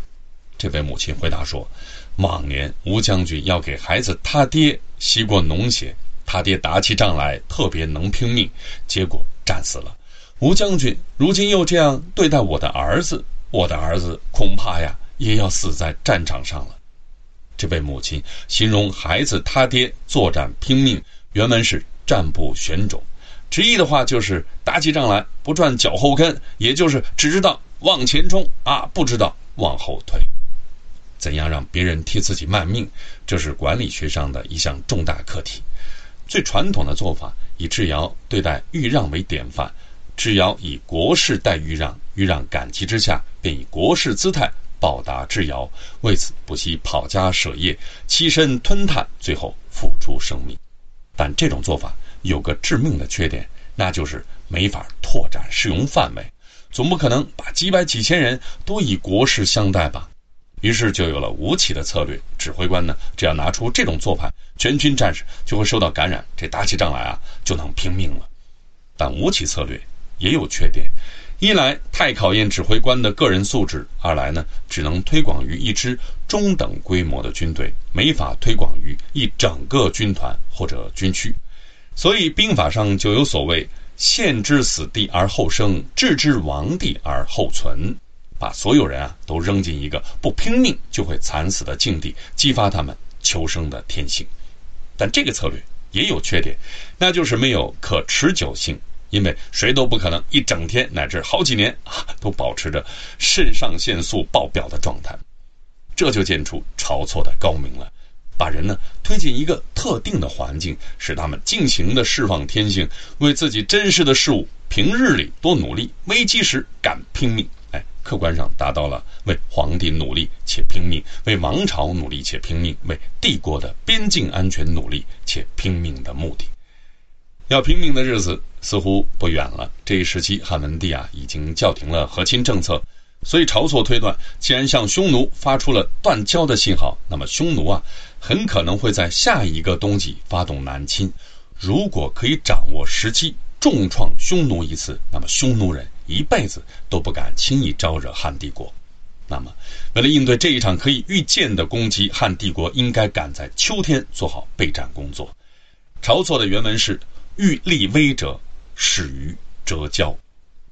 这位母亲回答说：“往年吴将军要给孩子他爹吸过脓血，他爹打起仗来特别能拼命，结果战死了。吴将军如今又这样对待我的儿子，我的儿子恐怕呀也要死在战场上了。”这位母亲形容孩子他爹作战拼命，原文是战不旋踵，直译的话就是打起仗来不转脚后跟，也就是只知道往前冲啊，不知道往后退。怎样让别人替自己卖命，这是管理学上的一项重大课题。最传统的做法以智瑶对待豫让为典范，智瑶以国士待豫让，豫让感激之下便以国士姿态。报答智瑶，为此不惜跑家舍业，栖身吞炭，最后付出生命。但这种做法有个致命的缺点，那就是没法拓展适用范围。总不可能把几百几千人都以国士相待吧？于是就有了吴起的策略。指挥官呢，只要拿出这种做派，全军战士就会受到感染，这打起仗来啊就能拼命了。但吴起策略也有缺点。一来太考验指挥官的个人素质，二来呢只能推广于一支中等规模的军队，没法推广于一整个军团或者军区。所以兵法上就有所谓“陷之死地而后生，置之亡地而后存”，把所有人啊都扔进一个不拼命就会惨死的境地，激发他们求生的天性。但这个策略也有缺点，那就是没有可持久性。因为谁都不可能一整天乃至好几年啊都保持着肾上腺素爆表的状态，这就见出晁错的高明了，把人呢推进一个特定的环境，使他们尽情的释放天性，为自己珍视的事物平日里多努力，危机时敢拼命。客观上达到了为皇帝努力且拼命，为王朝努力且拼命，为帝国的边境安全努力且拼命的目的。要拼命的日子似乎不远了。这一时期，汉文帝啊已经叫停了和亲政策，所以晁错推断，既然向匈奴发出了断交的信号，那么匈奴啊很可能会在下一个冬季发动南侵。如果可以掌握时机，重创匈奴一次，那么匈奴人一辈子都不敢轻易招惹汉帝国。那么，为了应对这一场可以预见的攻击，汉帝国应该赶在秋天做好备战工作。晁错的原文是。欲立威者，始于折胶。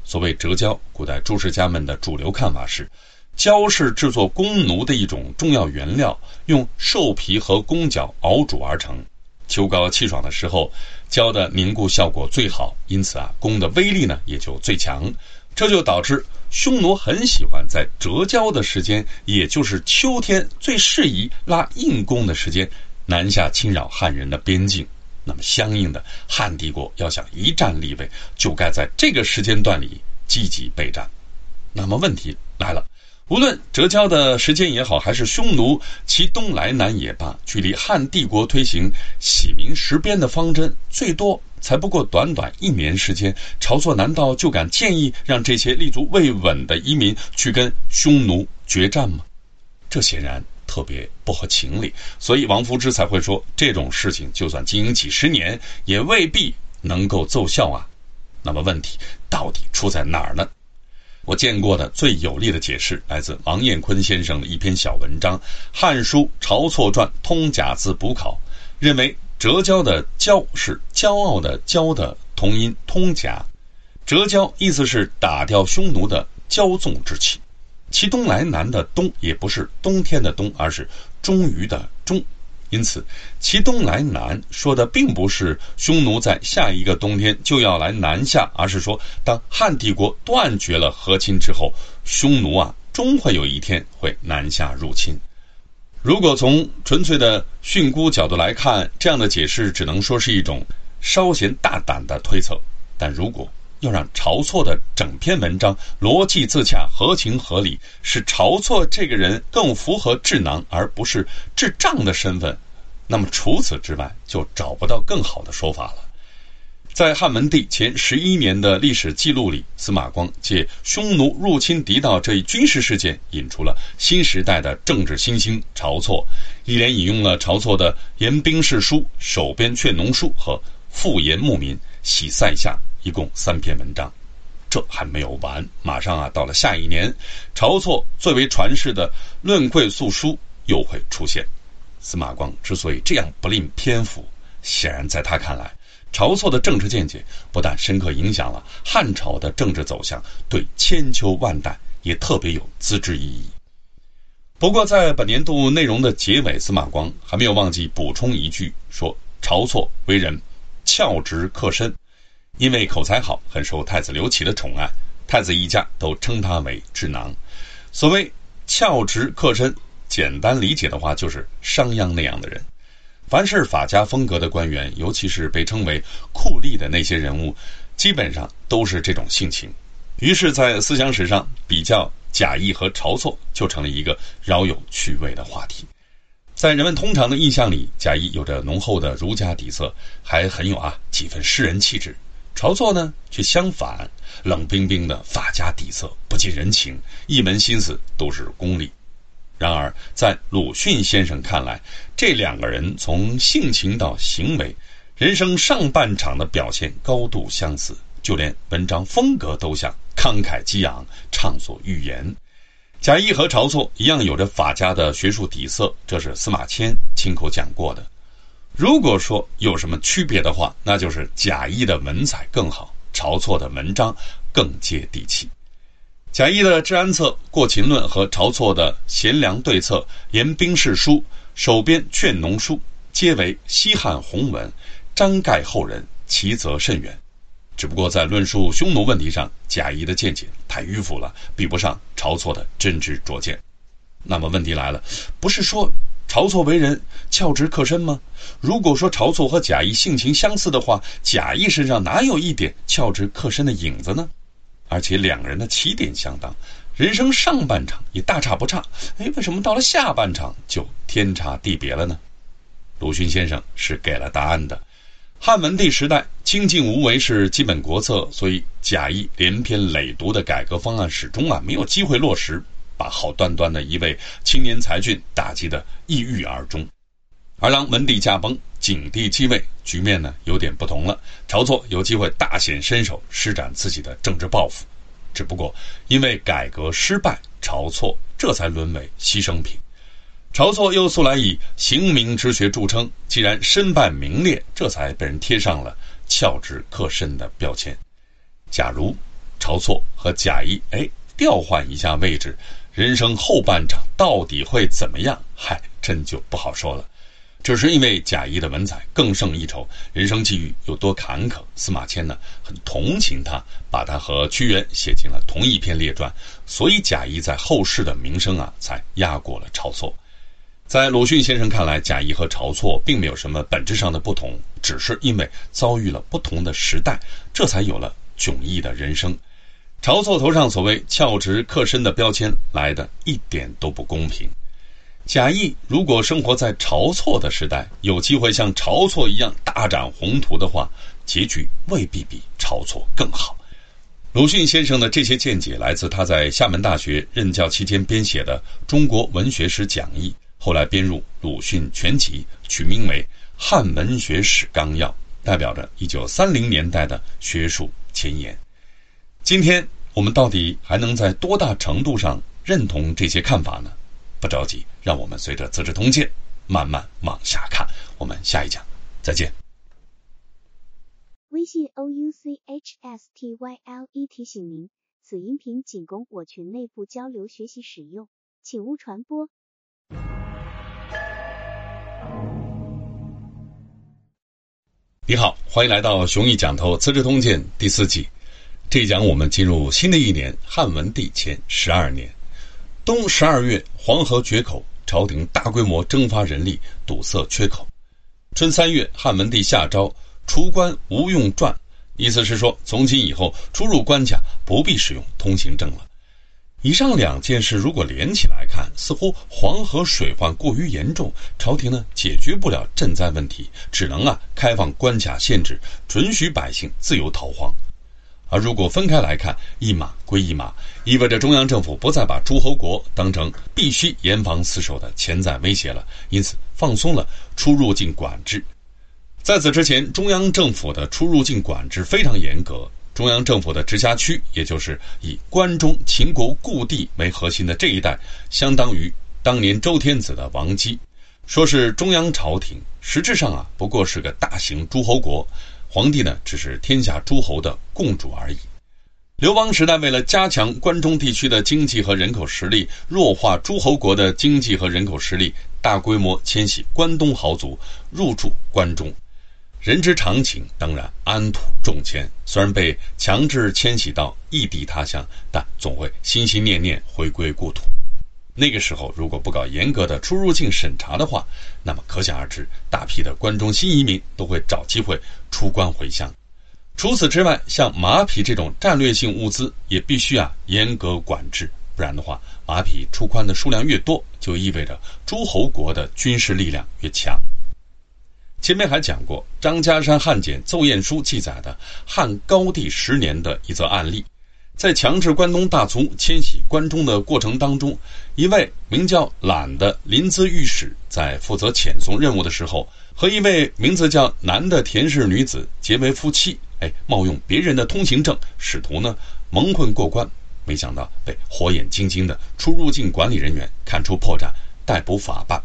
所谓折胶，古代诸世家们的主流看法是，胶是制作弓弩的一种重要原料，用兽皮和弓角熬煮而成。秋高气爽的时候，胶的凝固效果最好，因此啊，弓的威力呢也就最强。这就导致匈奴很喜欢在折胶的时间，也就是秋天最适宜拉硬弓的时间，南下侵扰汉人的边境。那么，相应的，汉帝国要想一战立位，就该在这个时间段里积极备战。那么，问题来了：无论折交的时间也好，还是匈奴其东来南也罢，距离汉帝国推行洗民实边的方针，最多才不过短短一年时间。晁错难道就敢建议让这些立足未稳的移民去跟匈奴决战吗？这显然。特别不合情理，所以王夫之才会说这种事情就算经营几十年，也未必能够奏效啊。那么问题到底出在哪儿呢？我见过的最有力的解释来自王彦坤先生的一篇小文章《汉书晁错传通假字补考》，认为折交的“交”是骄傲的“骄”的同音通假，折交意思是打掉匈奴的骄纵之气。其东来南的东也不是冬天的冬，而是终于的终，因此其东来南说的并不是匈奴在下一个冬天就要来南下，而是说当汉帝国断绝了和亲之后，匈奴啊终会有一天会南下入侵。如果从纯粹的训诂角度来看，这样的解释只能说是一种稍显大胆的推测。但如果要让晁错的整篇文章逻辑自洽、合情合理，使晁错这个人更符合智囊而不是智障的身份，那么除此之外就找不到更好的说法了。在汉文帝前十一年的历史记录里，司马光借匈奴入侵狄道这一军事事件，引出了新时代的政治新星晁错，一连引用了晁错的《言兵事书》《守边劝农书》和《复言牧民喜塞下》。一共三篇文章，这还没有完。马上啊，到了下一年，晁错最为传世的《论贵素书》又会出现。司马光之所以这样不吝篇幅，显然在他看来，晁错的政治见解不但深刻影响了汉朝的政治走向，对千秋万代也特别有资质意义。不过，在本年度内容的结尾，司马光还没有忘记补充一句，说晁错为人翘直克身。因为口才好，很受太子刘启的宠爱，太子一家都称他为智囊。所谓翘直克身，简单理解的话就是商鞅那样的人。凡是法家风格的官员，尤其是被称为酷吏的那些人物，基本上都是这种性情。于是，在思想史上，比较贾谊和晁错就成了一个饶有趣味的话题。在人们通常的印象里，贾谊有着浓厚的儒家底色，还很有啊几分诗人气质。晁错呢，却相反，冷冰冰的法家底色，不近人情，一门心思都是功利。然而，在鲁迅先生看来，这两个人从性情到行为，人生上半场的表现高度相似，就连文章风格都像，慷慨激昂，畅所欲言。贾谊和晁错一样，有着法家的学术底色，这是司马迁亲口讲过的。如果说有什么区别的话，那就是贾谊的文采更好，晁错的文章更接地气。贾谊的《治安策》《过秦论》和晁错的《贤良对策》《言兵事书》《守边劝农书》，皆为西汉鸿文，章盖后人，其则甚远。只不过在论述匈奴问题上，贾谊的见解太迂腐了，比不上晁错的真知灼见。那么问题来了，不是说？晁错为人翘直克身吗？如果说晁错和贾谊性情相似的话，贾谊身上哪有一点翘直克身的影子呢？而且两个人的起点相当，人生上半场也大差不差。哎，为什么到了下半场就天差地别了呢？鲁迅先生是给了答案的。汉文帝时代清静无为是基本国策，所以贾谊连篇累牍的改革方案始终啊没有机会落实。把好端端的一位青年才俊打击得抑郁而终，而当文帝驾崩，景帝继位，局面呢有点不同了。晁错有机会大显身手，施展自己的政治抱负，只不过因为改革失败，晁错这才沦为牺牲品。晁错又素来以刑名之学著称，既然身败名裂，这才被人贴上了翘直克身的标签。假如晁错和贾谊哎调换一下位置。人生后半场到底会怎么样？嗨，真就不好说了。只是因为贾谊的文采更胜一筹，人生际遇有多坎坷，司马迁呢很同情他，把他和屈原写进了同一篇列传，所以贾谊在后世的名声啊才压过了晁错。在鲁迅先生看来，贾谊和晁错并没有什么本质上的不同，只是因为遭遇了不同的时代，这才有了迥异的人生。晁错头上所谓翘直克身的标签来的一点都不公平。贾谊如果生活在晁错的时代，有机会像晁错一样大展宏图的话，结局未必比晁错更好。鲁迅先生的这些见解来自他在厦门大学任教期间编写的《中国文学史讲义》，后来编入《鲁迅全集》，取名为《汉文学史纲要》，代表着一九三零年代的学术前沿。今天我们到底还能在多大程度上认同这些看法呢？不着急，让我们随着《资治通鉴》慢慢往下看。我们下一讲再见。微信 o u c h s t y l e 提醒您，此音频仅供我群内部交流学习使用，请勿传播。你好，欢迎来到雄毅讲透《资治通鉴》第四季。这一讲我们进入新的一年，汉文帝前十二年，冬十二月，黄河决口，朝廷大规模征发人力，堵塞缺口。春三月，汉文帝下诏，出关无用传，意思是说，从今以后出入关卡不必使用通行证了。以上两件事如果连起来看，似乎黄河水患过于严重，朝廷呢解决不了赈灾问题，只能啊开放关卡限制，准许百姓自由逃荒。而如果分开来看，一码归一码，意味着中央政府不再把诸侯国当成必须严防死守的潜在威胁了，因此放松了出入境管制。在此之前，中央政府的出入境管制非常严格。中央政府的直辖区，也就是以关中秦国故地为核心的这一带，相当于当年周天子的王畿。说是中央朝廷，实质上啊，不过是个大型诸侯国，皇帝呢只是天下诸侯的共主而已。刘邦时代，为了加强关中地区的经济和人口实力，弱化诸侯国的经济和人口实力，大规模迁徙关东豪族入驻关中。人之常情，当然安土重迁。虽然被强制迁徙到异地他乡，但总会心心念念回归故土。那个时候，如果不搞严格的出入境审查的话，那么可想而知，大批的关中新移民都会找机会出关回乡。除此之外，像马匹这种战略性物资，也必须啊严格管制。不然的话，马匹出关的数量越多，就意味着诸侯国的军事力量越强。前面还讲过张家山汉简奏验书记载的汉高帝十年的一则案例，在强制关东大族迁徙关中的过程当中，一位名叫懒的临淄御史在负责遣送任务的时候，和一位名字叫南的田氏女子结为夫妻，哎，冒用别人的通行证，使图呢蒙混过关，没想到被火眼金睛的出入境管理人员看出破绽，逮捕法办。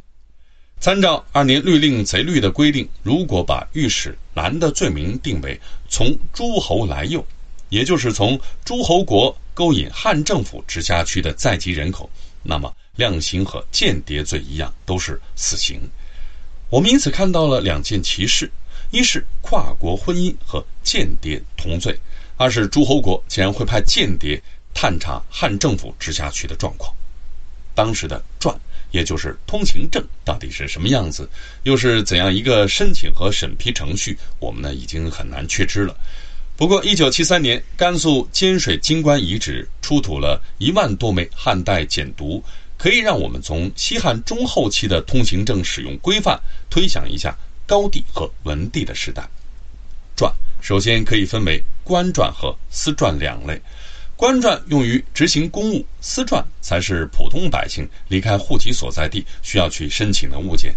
参照二年律令贼律的规定，如果把御史兰的罪名定为从诸侯来诱，也就是从诸侯国勾引汉政府直辖区的在籍人口，那么量刑和间谍罪一样，都是死刑。我们因此看到了两件奇事：一是跨国婚姻和间谍同罪；二是诸侯国竟然会派间谍探查汉政府直辖区的状况。当时的传。也就是通行证到底是什么样子，又是怎样一个申请和审批程序，我们呢已经很难确知了。不过，一九七三年，甘肃金水金棺遗址出土了一万多枚汉代简牍，可以让我们从西汉中后期的通行证使用规范推想一下高帝和文帝的时代。传首先可以分为官传和私传两类。官传用于执行公务，私传才是普通百姓离开户籍所在地需要去申请的物件。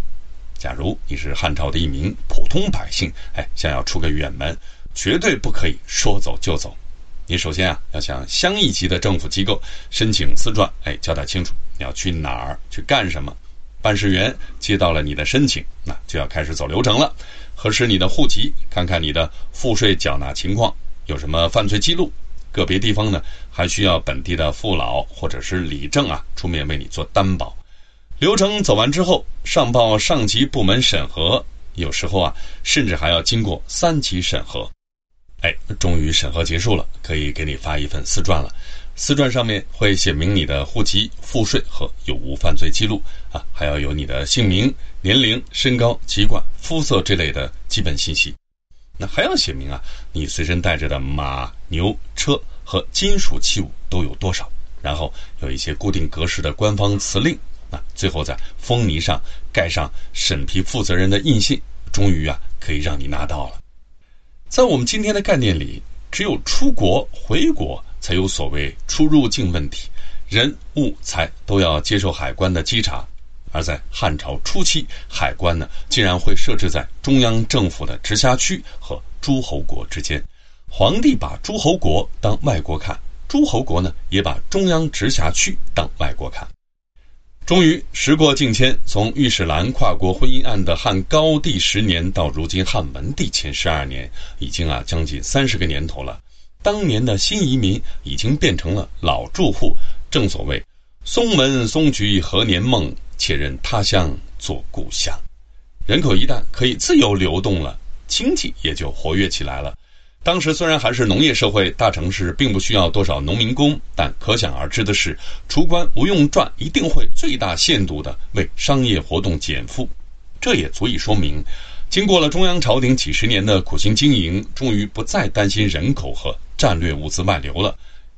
假如你是汉朝的一名普通百姓，哎，想要出个远门，绝对不可以说走就走。你首先啊，要向乡一级的政府机构申请私传，哎，交代清楚你要去哪儿，去干什么。办事员接到了你的申请，那就要开始走流程了，核实你的户籍，看看你的赋税缴纳情况，有什么犯罪记录。个别地方呢，还需要本地的父老或者是里正啊出面为你做担保。流程走完之后，上报上级部门审核，有时候啊，甚至还要经过三级审核。哎，终于审核结束了，可以给你发一份私传了。私传上面会写明你的户籍、赋税和有无犯罪记录啊，还要有你的姓名、年龄、身高、籍贯、肤色这类的基本信息。那还要写明啊，你随身带着的马、牛、车和金属器物都有多少，然后有一些固定格式的官方辞令啊，最后在封泥上盖上审批负责人的印信，终于啊可以让你拿到了。在我们今天的概念里，只有出国回国才有所谓出入境问题，人物财都要接受海关的稽查。而在汉朝初期，海关呢竟然会设置在中央政府的直辖区和诸侯国之间，皇帝把诸侯国当外国看，诸侯国呢也把中央直辖区当外国看。终于时过境迁，从御史兰跨国婚姻案的汉高帝十年到如今汉文帝前十二年，已经啊将近三十个年头了。当年的新移民已经变成了老住户，正所谓松门松菊何年梦。且任他乡做故乡，人口一旦可以自由流动了，经济也就活跃起来了。当时虽然还是农业社会，大城市并不需要多少农民工，但可想而知的是，出关不用赚一定会最大限度地为商业活动减负。这也足以说明，经过了中央朝廷几十年的苦心经营，终于不再担心人口和战略物资外流了，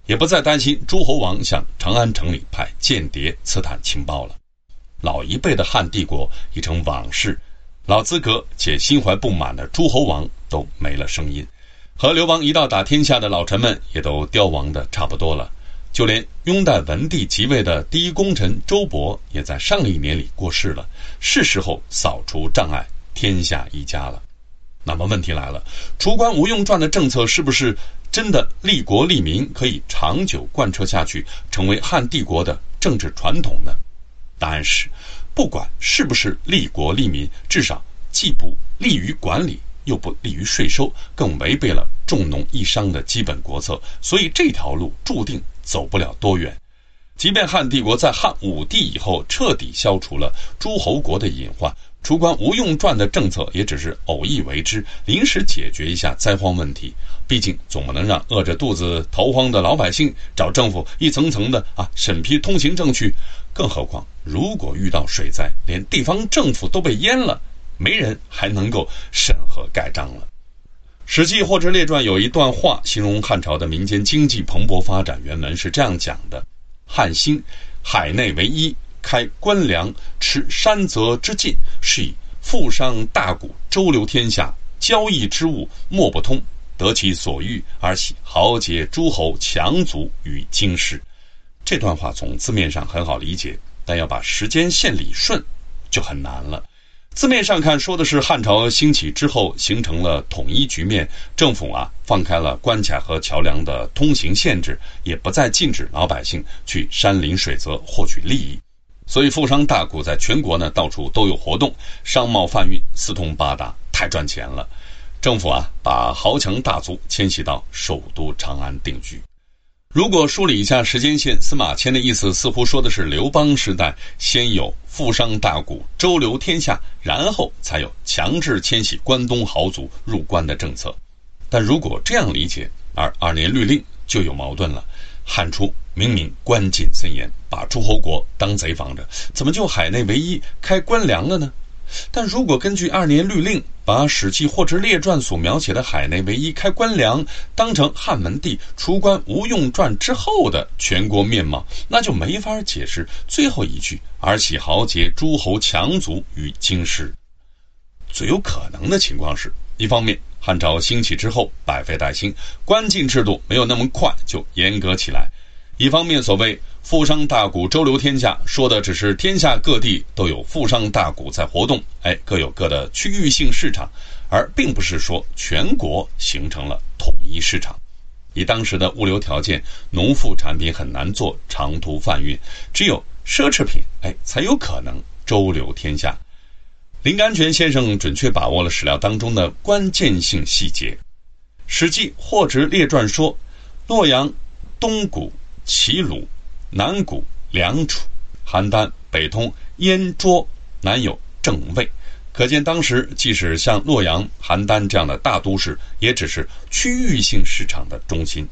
也不再担心诸侯王向长安城里派间谍刺探情报了。老一辈的汉帝国已成往事，老资格且心怀不满的诸侯王都没了声音。和刘邦一道打天下的老臣们也都凋亡的差不多了，就连拥戴文帝即位的第一功臣周勃也在上一年里过世了。是时候扫除障碍，天下一家了。那么问题来了，除官无用传的政策是不是真的利国利民，可以长久贯彻下去，成为汉帝国的政治传统呢？答案是，不管是不是利国利民，至少既不利于管理。又不利于税收，更违背了重农抑商的基本国策，所以这条路注定走不了多远。即便汉帝国在汉武帝以后彻底消除了诸侯国的隐患，出关无用传的政策也只是偶一为之，临时解决一下灾荒问题。毕竟总不能让饿着肚子逃荒的老百姓找政府一层层的啊审批通行证去。更何况，如果遇到水灾，连地方政府都被淹了。没人还能够审核盖章了。《史记·货殖列传》有一段话，形容汉朝的民间经济蓬勃发展。原文是这样讲的：“汉兴，海内为一，开官粮，持山泽之境，是以富商大贾周流天下，交易之物莫不通，得其所欲，而喜豪杰诸侯强族于京师。”这段话从字面上很好理解，但要把时间线理顺，就很难了。字面上看，说的是汉朝兴起之后形成了统一局面，政府啊放开了关卡和桥梁的通行限制，也不再禁止老百姓去山林水泽获取利益，所以富商大贾在全国呢到处都有活动，商贸贩运四通八达，太赚钱了。政府啊把豪强大族迁徙到首都长安定居。如果梳理一下时间线，司马迁的意思似乎说的是刘邦时代先有富商大贾周流天下，然后才有强制迁徙关东豪族入关的政策。但如果这样理解，而二年律令就有矛盾了。汉初明明关禁森严，把诸侯国当贼防着，怎么就海内唯一开官粮了呢？但如果根据二年律令，把《史记·或者列传》所描写的海内唯一开官粮当成汉文帝出关无用传之后的全国面貌，那就没法解释最后一句“而起豪杰诸侯强族于京师”。最有可能的情况是，一方面汉朝兴起之后百废待兴，官禁制度没有那么快就严格起来；一方面所谓。富商大贾周流天下，说的只是天下各地都有富商大贾在活动，哎，各有各的区域性市场，而并不是说全国形成了统一市场。以当时的物流条件，农副产品很难做长途贩运，只有奢侈品，哎，才有可能周流天下。林甘泉先生准确把握了史料当中的关键性细节，《史记·货殖列传》说：洛阳、东谷、齐鲁。南谷、梁楚、邯郸、北通、燕涿，南有郑卫，可见当时即使像洛阳、邯郸这样的大都市，也只是区域性市场的中心，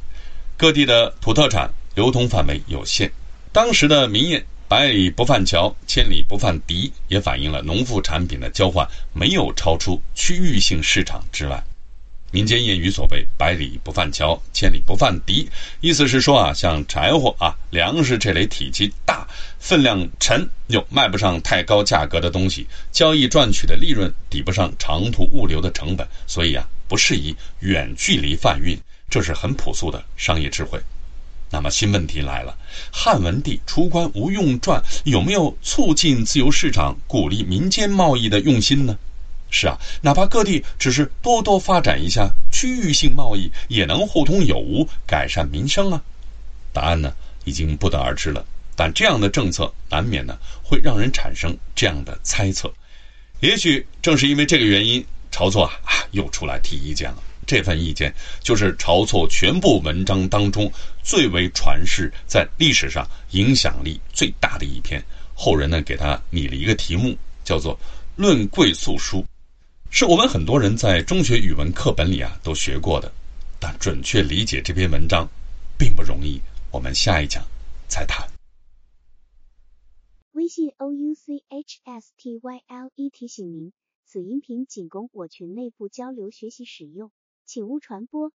各地的土特产流通范围有限。当时的民谚“百里不犯桥，千里不犯敌”，也反映了农副产品的交换没有超出区域性市场之外。民间谚语所谓“百里不犯桥，千里不犯敌”，意思是说啊，像柴火啊、粮食这类体积大、分量沉又卖不上太高价格的东西，交易赚取的利润抵不上长途物流的成本，所以啊，不适宜远距离贩运，这是很朴素的商业智慧。那么新问题来了：汉文帝出关无用传有没有促进自由市场、鼓励民间贸易的用心呢？是啊，哪怕各地只是多多发展一下区域性贸易，也能互通有无，改善民生啊。答案呢，已经不得而知了。但这样的政策难免呢，会让人产生这样的猜测。也许正是因为这个原因，晁错啊又出来提意见了。这份意见就是晁错全部文章当中最为传世、在历史上影响力最大的一篇。后人呢，给他拟了一个题目，叫做《论贵素书》。是我们很多人在中学语文课本里啊都学过的，但准确理解这篇文章并不容易。我们下一讲再谈。微信 o u c h s t y l e 提醒您，此音频仅供我群内部交流学习使用，请勿传播。